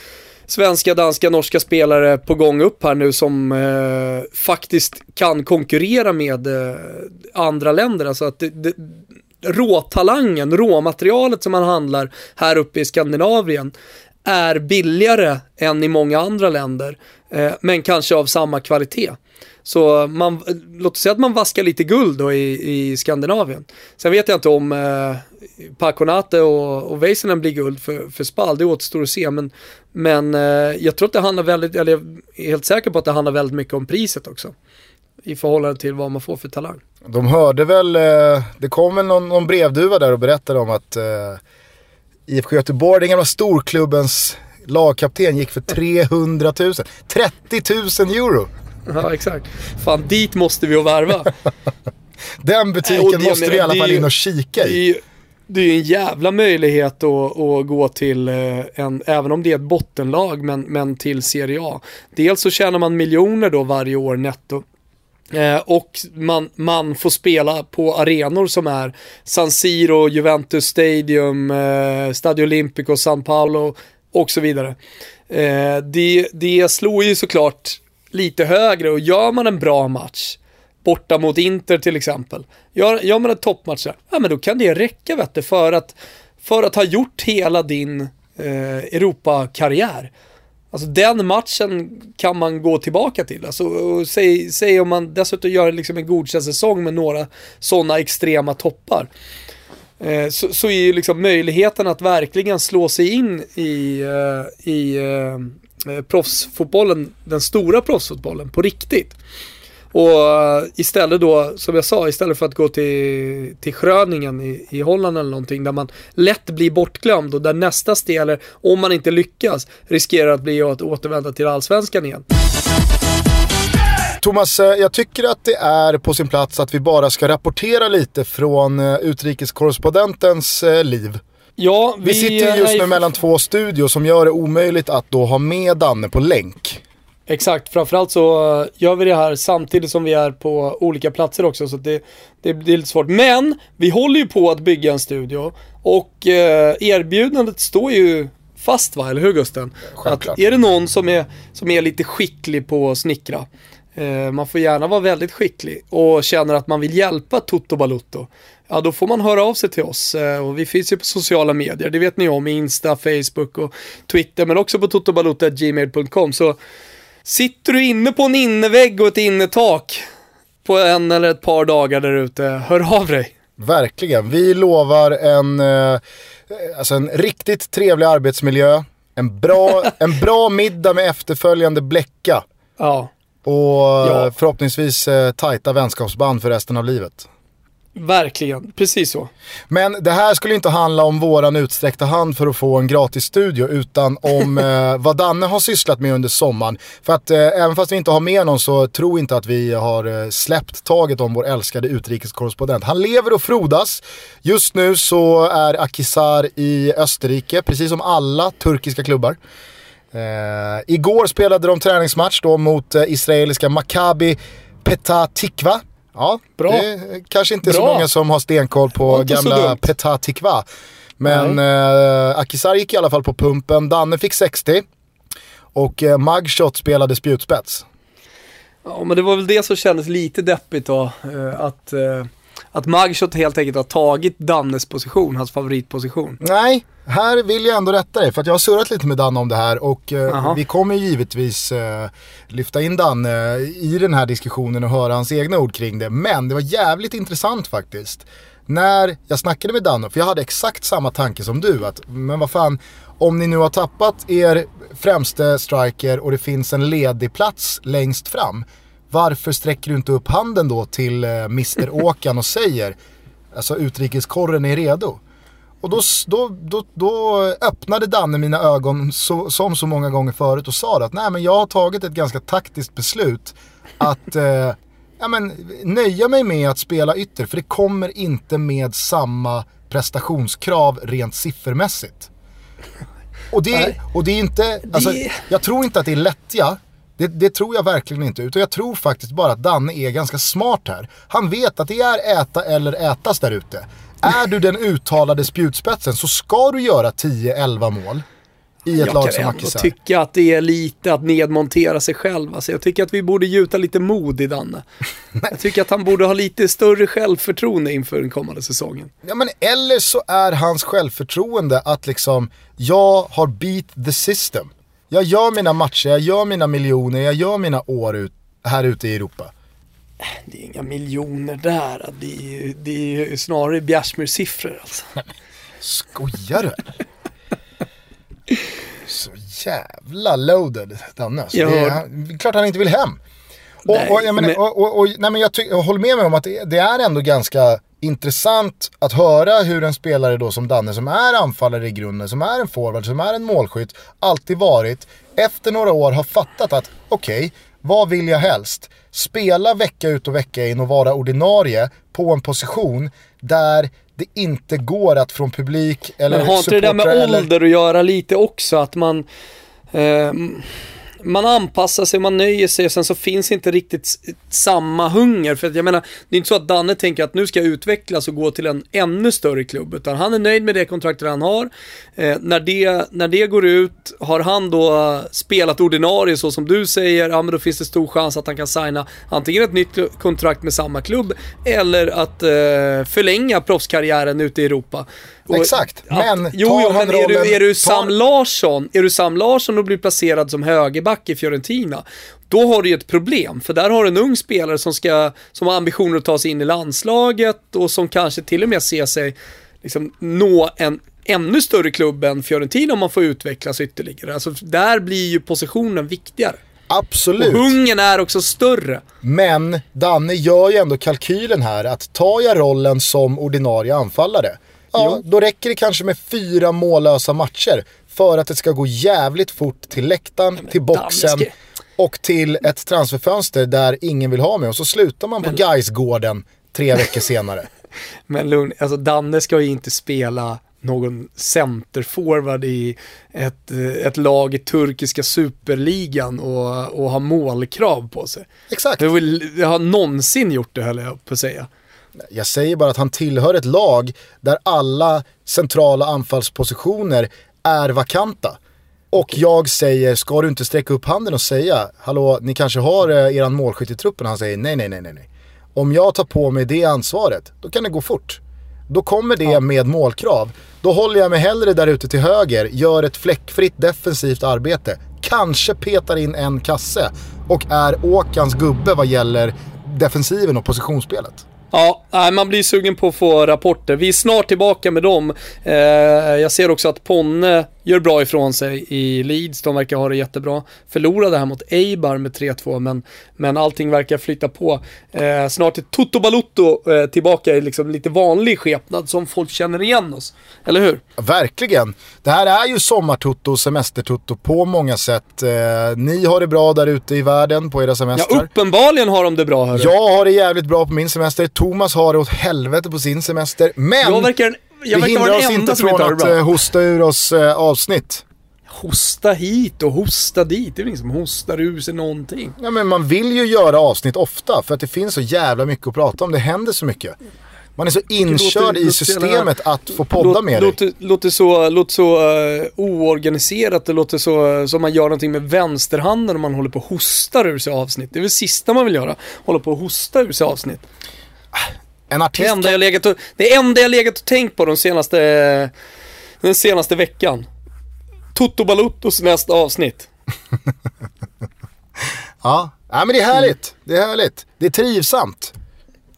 svenska, danska, norska spelare på gång upp här nu som eh, faktiskt kan konkurrera med eh, andra länder. Alltså att det, det, råtalangen, råmaterialet som man handlar här uppe i Skandinavien är billigare än i många andra länder, eh, men kanske av samma kvalitet. Så man, låt oss säga att man vaskar lite guld då i, i Skandinavien. Sen vet jag inte om eh, Paconate och, och Väisänen blir guld för, för Spal, det återstår att se. Men, men eh, jag tror att det handlar väldigt, eller jag är helt säker på att det handlar väldigt mycket om priset också. I förhållande till vad man får för talang. De hörde väl, eh, det kom väl någon, någon brevduva där och berättade om att eh, IFK Göteborg, den gamla storklubbens lagkapten gick för 300 000. 30 000 euro! Ja, exakt. Fan, dit måste vi och värva. Den butiken det, måste vi i alla fall in och kika i. Det är ju en jävla möjlighet att, att, gå till eh, en, även om det är ett bottenlag, men, men till Serie A. Dels så tjänar man miljoner då varje år netto. Eh, och man, man får spela på arenor som är San Siro, Juventus Stadium, eh, Stadio Olimpico, San Paolo och så vidare. Eh, det, det slår ju såklart lite högre och gör man en bra match, borta mot Inter till exempel, gör, gör man en toppmatch där, ja men då kan det räcka vet du, för att, för att ha gjort hela din eh, Europakarriär. Alltså den matchen kan man gå tillbaka till. Alltså, säg, säg om man dessutom gör liksom en godkänd säsong med några sådana extrema toppar. Eh, så, så, är ju liksom möjligheten att verkligen slå sig in i, eh, i eh, Eh, proffsfotbollen, den stora proffsfotbollen på riktigt. Och eh, istället då, som jag sa, istället för att gå till, till Schröningen i, i Holland eller någonting där man lätt blir bortglömd och där nästa steg, om man inte lyckas, riskerar att bli att återvända till allsvenskan igen. Thomas, eh, jag tycker att det är på sin plats att vi bara ska rapportera lite från utrikeskorrespondentens liv. Ja, vi, vi sitter just nu mellan två studios som gör det omöjligt att då ha med Danne på länk. Exakt, framförallt så eh, gör vi det här samtidigt som vi är på olika platser också så det, det, det är lite svårt. Men vi håller ju på att bygga en studio och eh, erbjudandet står ju fast va, eller hur Gusten? Att är det någon som är, som är lite skicklig på att snickra, eh, man får gärna vara väldigt skicklig och känner att man vill hjälpa Toto Balutto ja då får man höra av sig till oss. Eh, och vi finns ju på sociala medier, det vet ni om, Insta, Facebook och Twitter, men också på totobalota.gmail.com. Så sitter du inne på en innevägg och ett innetak på en eller ett par dagar där ute, hör av dig. Verkligen, vi lovar en, eh, alltså en riktigt trevlig arbetsmiljö, en bra, en bra middag med efterföljande bläcka. Ja. Och ja. förhoppningsvis eh, tajta vänskapsband för resten av livet. Verkligen, precis så. Men det här skulle inte handla om våran utsträckta hand för att få en gratis studio utan om eh, vad Danne har sysslat med under sommaren. För att eh, även fast vi inte har med någon så tro inte att vi har eh, släppt taget om vår älskade utrikeskorrespondent. Han lever och frodas. Just nu så är Akisar i Österrike, precis som alla turkiska klubbar. Eh, igår spelade de träningsmatch då mot eh, israeliska Maccabi Petah Tikva. Ja, Bra. det är kanske inte Bra. så många som har stenkoll på gamla Petah Tikva. Men eh, Akisar gick i alla fall på pumpen, Danne fick 60 och eh, Mugshot spelade spjutspets. Ja men det var väl det som kändes lite deppigt då, eh, att, eh, att Mugshot helt enkelt har tagit Dannes position, hans favoritposition. Nej, här vill jag ändå rätta dig för att jag har surrat lite med Danne om det här och eh, vi kommer givetvis eh, lyfta in Danne i den här diskussionen och höra hans egna ord kring det. Men det var jävligt intressant faktiskt. När jag snackade med Danne, för jag hade exakt samma tanke som du att men vad fan, om ni nu har tappat er främste striker och det finns en ledig plats längst fram. Varför sträcker du inte upp handen då till eh, Mr Åkan och säger, alltså utrikeskorren är redo. Och då, då, då, då öppnade Danne mina ögon så, som så många gånger förut och sa att nej men jag har tagit ett ganska taktiskt beslut att eh, ja, men, nöja mig med att spela ytter för det kommer inte med samma prestationskrav rent siffermässigt. Och det, och det är inte, alltså, jag tror inte att det är lättja. Det, det, tror jag verkligen inte. Utan jag tror faktiskt bara att Danne är ganska smart här. Han vet att det är äta eller ätas där ute. Är du den uttalade spjutspetsen så ska du göra 10-11 mål i ett jag lag som Jag kan tycka att det är lite att nedmontera sig själv. Alltså jag tycker att vi borde gjuta lite mod i Danne. jag tycker att han borde ha lite större självförtroende inför den kommande säsongen. Ja men eller så är hans självförtroende att liksom, jag har beat the system. Jag gör mina matcher, jag gör mina miljoner, jag gör mina år ut, här ute i Europa. Det är inga miljoner där. Det är ju, det är ju snarare Bjärsmyr-siffror alltså. Skojar du Så jävla loaded Danne. Alltså, det är, klart han inte vill hem. Och, nej, och, jag, men, men... och, och, och, nej, men jag, ty- jag håller med mig om att det, det, är ändå ganska intressant att höra hur en spelare då som Danne, som är anfallare i grunden, som är en forward, som är en målskytt, alltid varit, efter några år har fattat att okej, okay, vad vill jag helst? Spela vecka ut och vecka in och vara ordinarie på en position där det inte går att från publik eller Men har inte det där med eller... ålder att göra lite också? Att man... Eh, man anpassar sig, man nöjer sig och sen så finns inte riktigt samma hunger. För att jag menar, det är inte så att Danne tänker att nu ska jag utvecklas och gå till en ännu större klubb. Utan han är nöjd med det kontraktet han har. Eh, när, det, när det går ut, har han då spelat ordinarie så som du säger, ja men då finns det stor chans att han kan signa antingen ett nytt kontrakt med samma klubb eller att eh, förlänga proffskarriären ute i Europa. Och, Exakt, men att, jo, jo, men är du, är du Sam tar... Larsson, är du Sam Larsson och blir placerad som högerback i Fiorentina, då har du ju ett problem, för där har du en ung spelare som, ska, som har ambitioner att ta sig in i landslaget och som kanske till och med ser sig liksom, nå en ännu större klubb än Fiorentina om man får utvecklas ytterligare. Alltså där blir ju positionen viktigare. Absolut. Och hungern är också större. Men Danne gör ju ändå kalkylen här att tar jag rollen som ordinarie anfallare Ja, då räcker det kanske med fyra mållösa matcher för att det ska gå jävligt fort till läktaren, till boxen och till ett transferfönster där ingen vill ha mig och så slutar man på Gaisgården tre veckor senare. Men lugn, alltså Danne ska ju inte spela någon centerforward i ett, ett lag i turkiska superligan och, och ha målkrav på sig. Exakt. Jag har någonsin gjort det höll jag på att säga. Jag säger bara att han tillhör ett lag där alla centrala anfallspositioner är vakanta. Och jag säger, ska du inte sträcka upp handen och säga, hallå, ni kanske har eh, eran målskytt i truppen? Han säger, nej, nej, nej, nej. Om jag tar på mig det ansvaret, då kan det gå fort. Då kommer det ja. med målkrav. Då håller jag mig hellre där ute till höger, gör ett fläckfritt defensivt arbete. Kanske petar in en kasse och är Åkans gubbe vad gäller defensiven och positionsspelet. Ja, man blir sugen på att få rapporter. Vi är snart tillbaka med dem. Eh, jag ser också att Ponne gör bra ifrån sig i Leeds. De verkar ha det jättebra. Förlorade här mot Eibar med 3-2 men, men allting verkar flytta på. Eh, snart är Toto Balutto eh, tillbaka i liksom lite vanlig skepnad som folk känner igen oss. Eller hur? Verkligen. Det här är ju sommartutto, semestertutto på många sätt. Eh, ni har det bra där ute i världen på era semestrar. Ja, uppenbarligen har de det bra hörru. Jag har det jävligt bra på min semester. Thomas har det åt helvete på sin semester. Men... Jag verkar jag det hindrar oss inte från att uh, hosta ur oss uh, avsnitt. Hosta hit och hosta dit. Det är ingen som hostar ur sig någonting. Ja men man vill ju göra avsnitt ofta för att det finns så jävla mycket att prata om. Det händer så mycket. Man är så inkörd låter, i systemet låter, att få podda låter, med dig. Låter så, låter så uh, oorganiserat, det låter så som man gör någonting med vänsterhanden om man håller på och hostar ur sig avsnitt. Det är väl sista man vill göra, hålla på och hosta ur sig avsnitt. En artist det, enda jag legat och, det enda jag legat och tänkt på de senaste, den senaste veckan. Toto Baluttos nästa avsnitt. ja. ja, men det är härligt. Det är härligt. Det är trivsamt.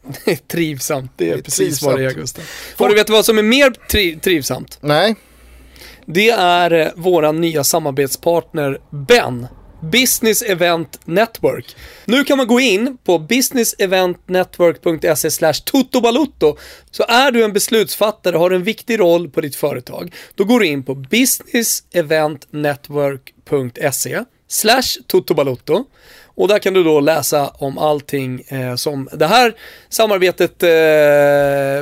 Det är trivsamt, det är, det är precis trivsamt. vad det är Gustav. Får du veta vad som är mer tri trivsamt? Nej. det är eh, våran nya samarbetspartner Ben. Business Event Network. Nu kan man gå in på businesseventnetwork.se slash totobalutto. Så är du en beslutsfattare och har en viktig roll på ditt företag, då går du in på businesseventnetwork.se slash totobalutto. Och där kan du då läsa om allting eh, som det här samarbetet eh,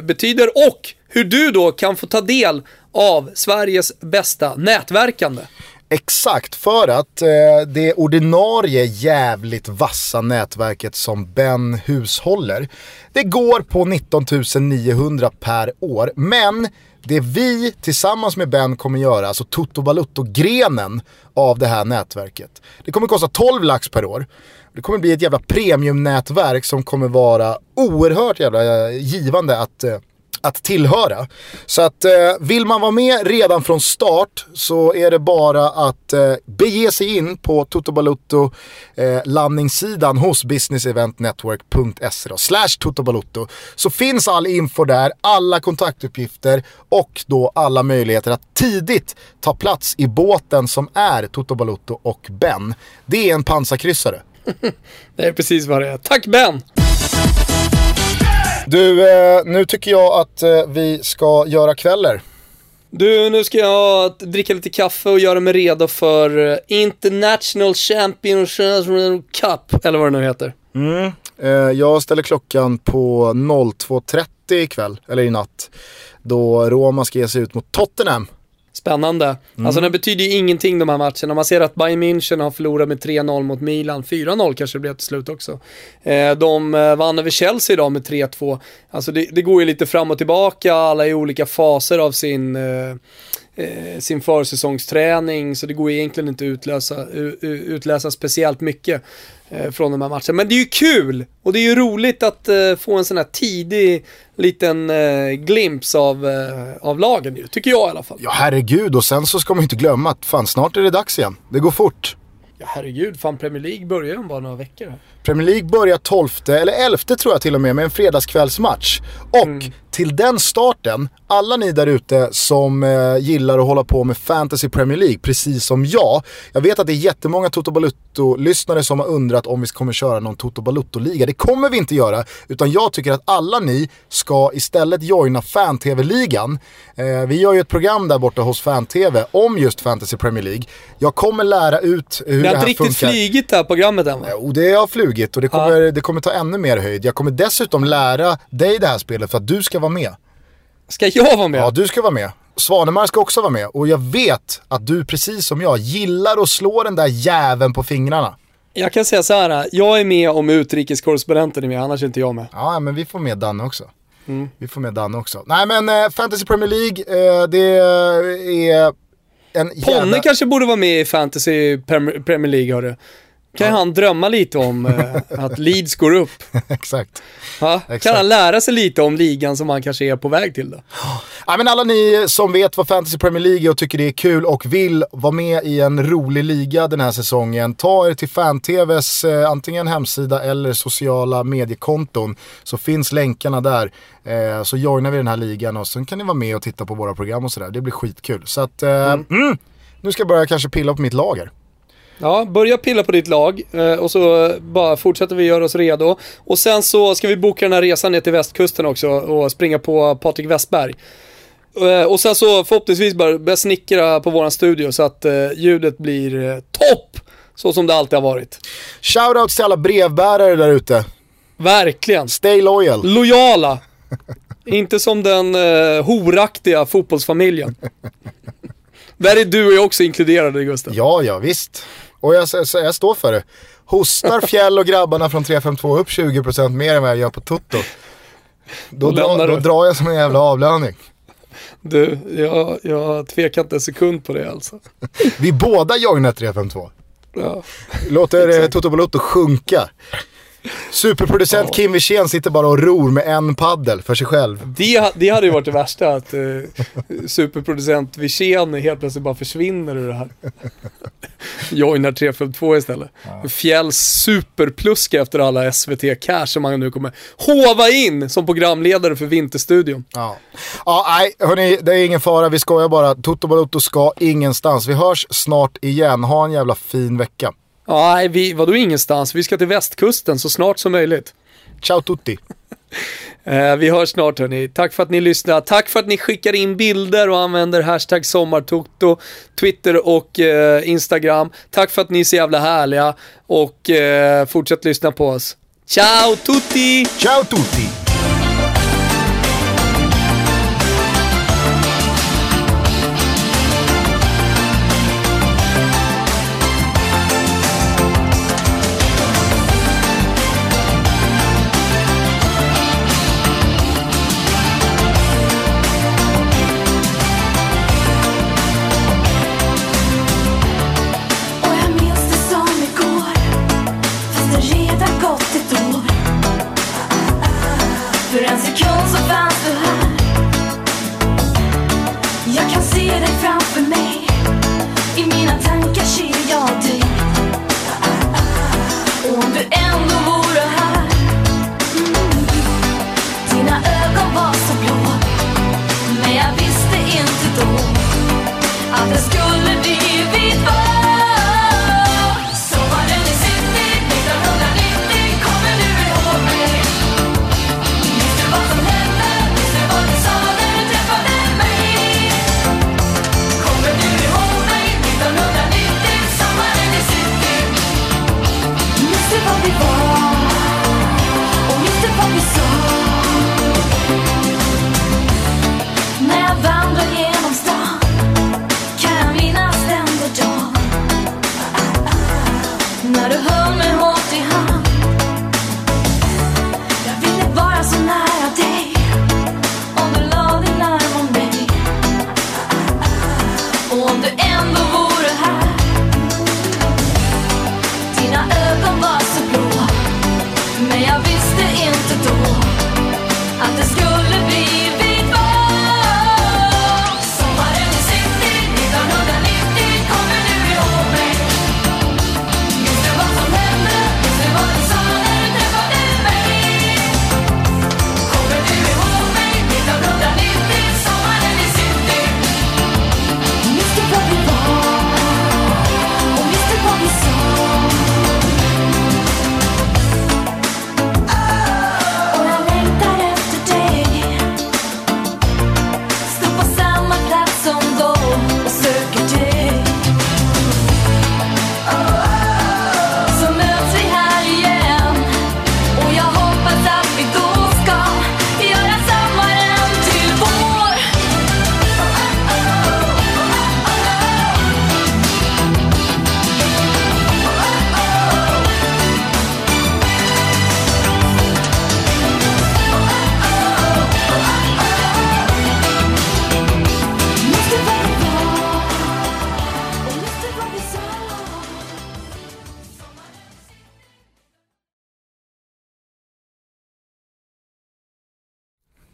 betyder och hur du då kan få ta del av Sveriges bästa nätverkande. Exakt, för att eh, det ordinarie jävligt vassa nätverket som Ben hushåller, det går på 19 900 per år. Men det vi tillsammans med Ben kommer göra, alltså Toto Balutto-grenen av det här nätverket. Det kommer kosta 12 lax per år. Det kommer bli ett jävla premiumnätverk som kommer vara oerhört jävla eh, givande att eh, att tillhöra. Så att eh, vill man vara med redan från start så är det bara att eh, bege sig in på Toto Balutto eh, landningssidan hos businesseventnetwork.se slash Toto Så finns all info där, alla kontaktuppgifter och då alla möjligheter att tidigt ta plats i båten som är Toto Balutto och Ben. Det är en pansarkryssare. det är precis vad det är. Tack Ben! Du, eh, nu tycker jag att eh, vi ska göra kvällar. Du, nu ska jag dricka lite kaffe och göra mig redo för eh, International Championship Cup, eller vad det nu heter. Mm. Jag ställer klockan på 02.30 ikväll, eller i natt. Då Roma ska ge sig ut mot Tottenham. Spännande. Mm. Alltså det betyder ju ingenting de här matcherna. Man ser att Bayern München har förlorat med 3-0 mot Milan. 4-0 kanske det blev till slut också. Eh, de eh, vann över Chelsea idag med 3-2. Alltså det, det, går ju lite fram och tillbaka, alla i olika faser av sin eh, sin försäsongsträning så det går egentligen inte att utläsa, utläsa speciellt mycket eh, från de här matcherna. Men det är ju kul och det är ju roligt att eh, få en sån här tidig liten eh, glimps av, av lagen ju, tycker jag i alla fall. Ja herregud och sen så ska man ju inte glömma att fan snart är det dags igen. Det går fort. Ja herregud, fan Premier League börjar ju om bara några veckor. Premier League börjar 12, eller 11 tror jag till och med, med en fredagskvällsmatch. Och mm. till den starten, alla ni där ute som eh, gillar att hålla på med Fantasy Premier League, precis som jag. Jag vet att det är jättemånga Toto Balutto-lyssnare som har undrat om vi kommer köra någon Toto Balutto-liga. Det kommer vi inte göra, utan jag tycker att alla ni ska istället joina Fan-TV-ligan. Eh, vi gör ju ett program där borta hos Fan-TV om just Fantasy Premier League. Jag kommer lära ut hur det här funkar. Det har inte riktigt flygit det här programmet än va? Jo, det har flugit flugit och det kommer, ja. det kommer ta ännu mer höjd. Jag kommer dessutom lära dig det här spelet för att du ska vara med. Ska jag vara med? Ja, du ska vara med. Svanemar ska också vara med och jag vet att du precis som jag gillar att slå den där jäveln på fingrarna. Jag kan säga så här, jag är med om utrikeskorrespondenten är med, annars är inte jag med. Ja, men vi får med Danne också. Mm. Vi får med Danne också. Nej men eh, Fantasy Premier League, eh, det är en Ponne jävla... kanske borde vara med i Fantasy Premier League hörru kan han drömma lite om eh, att Leeds går upp. Exakt. Ja, Exakt. Kan han lära sig lite om ligan som han kanske är på väg till då? Ja, men alla ni som vet vad Fantasy Premier League är och tycker det är kul och vill vara med i en rolig liga den här säsongen. Ta er till Fan-TVs eh, antingen hemsida eller sociala mediekonton så finns länkarna där. Eh, så joinar vi den här ligan och sen kan ni vara med och titta på våra program och sådär. Det blir skitkul. Så att, eh, mm. Mm, nu ska jag börja kanske pilla på mitt lager. Ja, börja pilla på ditt lag eh, och så bara fortsätter vi göra oss redo. Och sen så ska vi boka den här resan ner till västkusten också och springa på Patrik Westberg. Eh, och sen så förhoppningsvis bara börja snickra på våran studio så att eh, ljudet blir topp! Så som det alltid har varit. Shoutouts till alla brevbärare där ute. Verkligen. Stay loyal. Lojala. Inte som den uh, horaktiga fotbollsfamiljen. Där är du och jag också inkluderade Gustav. Ja, ja visst. Och jag, jag, jag står för det. Hostar Fjäll och grabbarna från 352 upp 20% mer än vad jag gör på Toto. Då, dra, då drar jag som en jävla avlöning. Du, jag, jag tvekar inte en sekund på det alltså. Vi båda joinar 352. Ja. Låter Toto Balotto sjunka. Superproducent Kim Wirsén sitter bara och ror med en paddel för sig själv. Det, det hade ju varit det värsta, att eh, superproducent Wirsén helt plötsligt bara försvinner ur det här. Joinar 352 istället. Ja. Fjälls superpluska efter alla SVT-cash som han nu kommer hova in som programledare för Vinterstudion. Ja, ja nej hörni, det är ingen fara, vi skojar bara. Toto Balotto ska ingenstans. Vi hörs snart igen, ha en jävla fin vecka. Ja, nej, vi, vadå ingenstans? Vi ska till västkusten så snart som möjligt. Ciao tutti. Eh, vi hörs snart hörni. Tack för att ni lyssnar. Tack för att ni skickar in bilder och använder hashtag sommartoto, Twitter och eh, Instagram. Tack för att ni är så jävla härliga och eh, fortsätt lyssna på oss. Ciao tutti! Ciao tutti!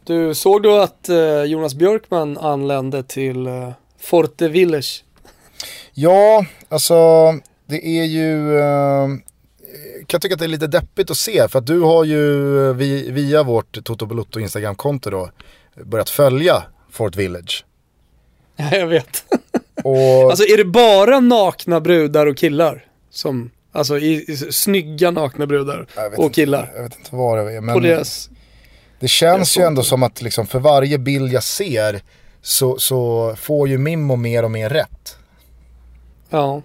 Du, såg du att eh, Jonas Björkman anlände till eh, Forte Village? Ja, alltså det är ju... Eh, kan tycka att det är lite deppigt att se för att du har ju eh, vi, via vårt Toto Balutto Instagram-konto då börjat följa Fort Village. Ja, jag vet. Och... alltså är det bara nakna brudar och killar som Alltså i, i, snygga nakna brudar och inte, killar. Jag vet inte vad det är. Men... På deras det känns ju ändå som att liksom för varje bild jag ser så, så får ju Mimmo mer och mer rätt. Ja.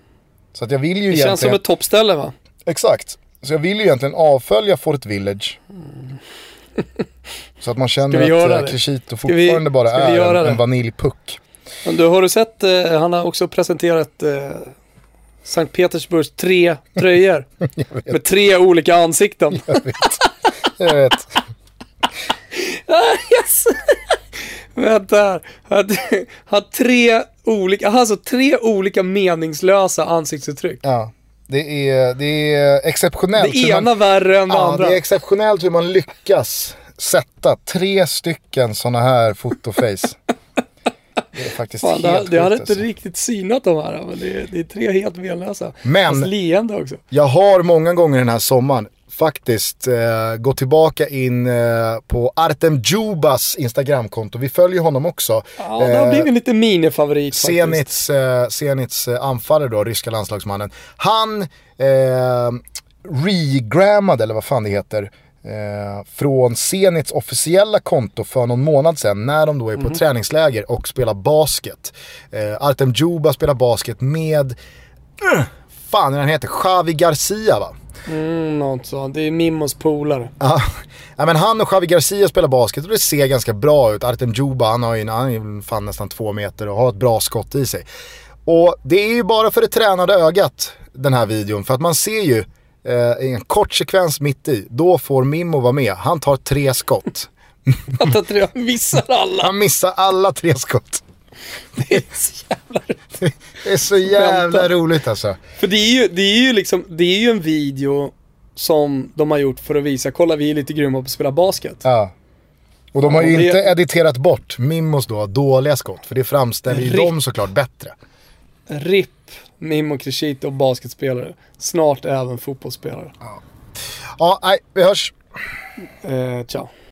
Så att jag vill ju det egentligen... känns som ett toppställe va? Exakt. Så jag vill ju egentligen avfölja Fort Village. Mm. så att man känner att Crescito fortfarande vi, bara är en, en vaniljpuck. Du, har du sett, eh, han har också presenterat eh, Sankt Petersburgs tre tröjor. med tre olika ansikten. jag vet. Jag vet. yes. Vänta här. Har tre olika, alltså tre olika meningslösa ansiktsuttryck. Ja. Det är, det är exceptionellt. Det ena man, värre än det ja, andra. det är exceptionellt hur man lyckas sätta tre stycken sådana här fotoface. Det är faktiskt Fan, det, helt det hade sjukt, inte alltså. riktigt synat de här, men det är, det är tre helt menlösa. Men- Fast leende också. Jag har många gånger den här sommaren faktiskt eh, gått tillbaka in eh, på Artem Djubas Instagramkonto. Vi följer honom också. Ja, det har Eh, blivit lite minifavorit faktiskt. Zenits, eh, Zenits eh, anfallare då, ryska landslagsmannen. Han eh, regrammade, eller vad fan det heter, eh, från Zenits officiella konto för någon månad sedan när de då är på Mhm. träningsläger och spelar basket. Eh, Artem Djuba spelar basket med, uh, fan är han heter, Xavi Garcia va? Mm, något sånt. Det är Mimmos polare. Ja, ja, men han och Xavi Garcia spelar basket och det ser ganska bra ut. Artem Djuba, han, har ju, han är fan nästan två meter och har ett bra skott i sig. Och det är ju bara för det tränade ögat, den här videon. För att man ser ju eh, en kort sekvens mitt i, då får Mimmo vara med. Han tar tre skott. Att jag tror jag missar alla. Han missar alla tre skott. Det är så jävla Det är så jävla roligt alltså. För det är ju, det är ju liksom, det är ju en video som de har gjort för att visa, kolla vi är lite grymma på att spela basket. Ja. Och de har ju Ja, inte editerat bort Mimmos då dåliga skott. För det framställer ju dem såklart bättre. RIP Mimmo Crescito basketspelare. Snart även fotbollsspelare. Ja, nej, vi hörs. Eh, ciao.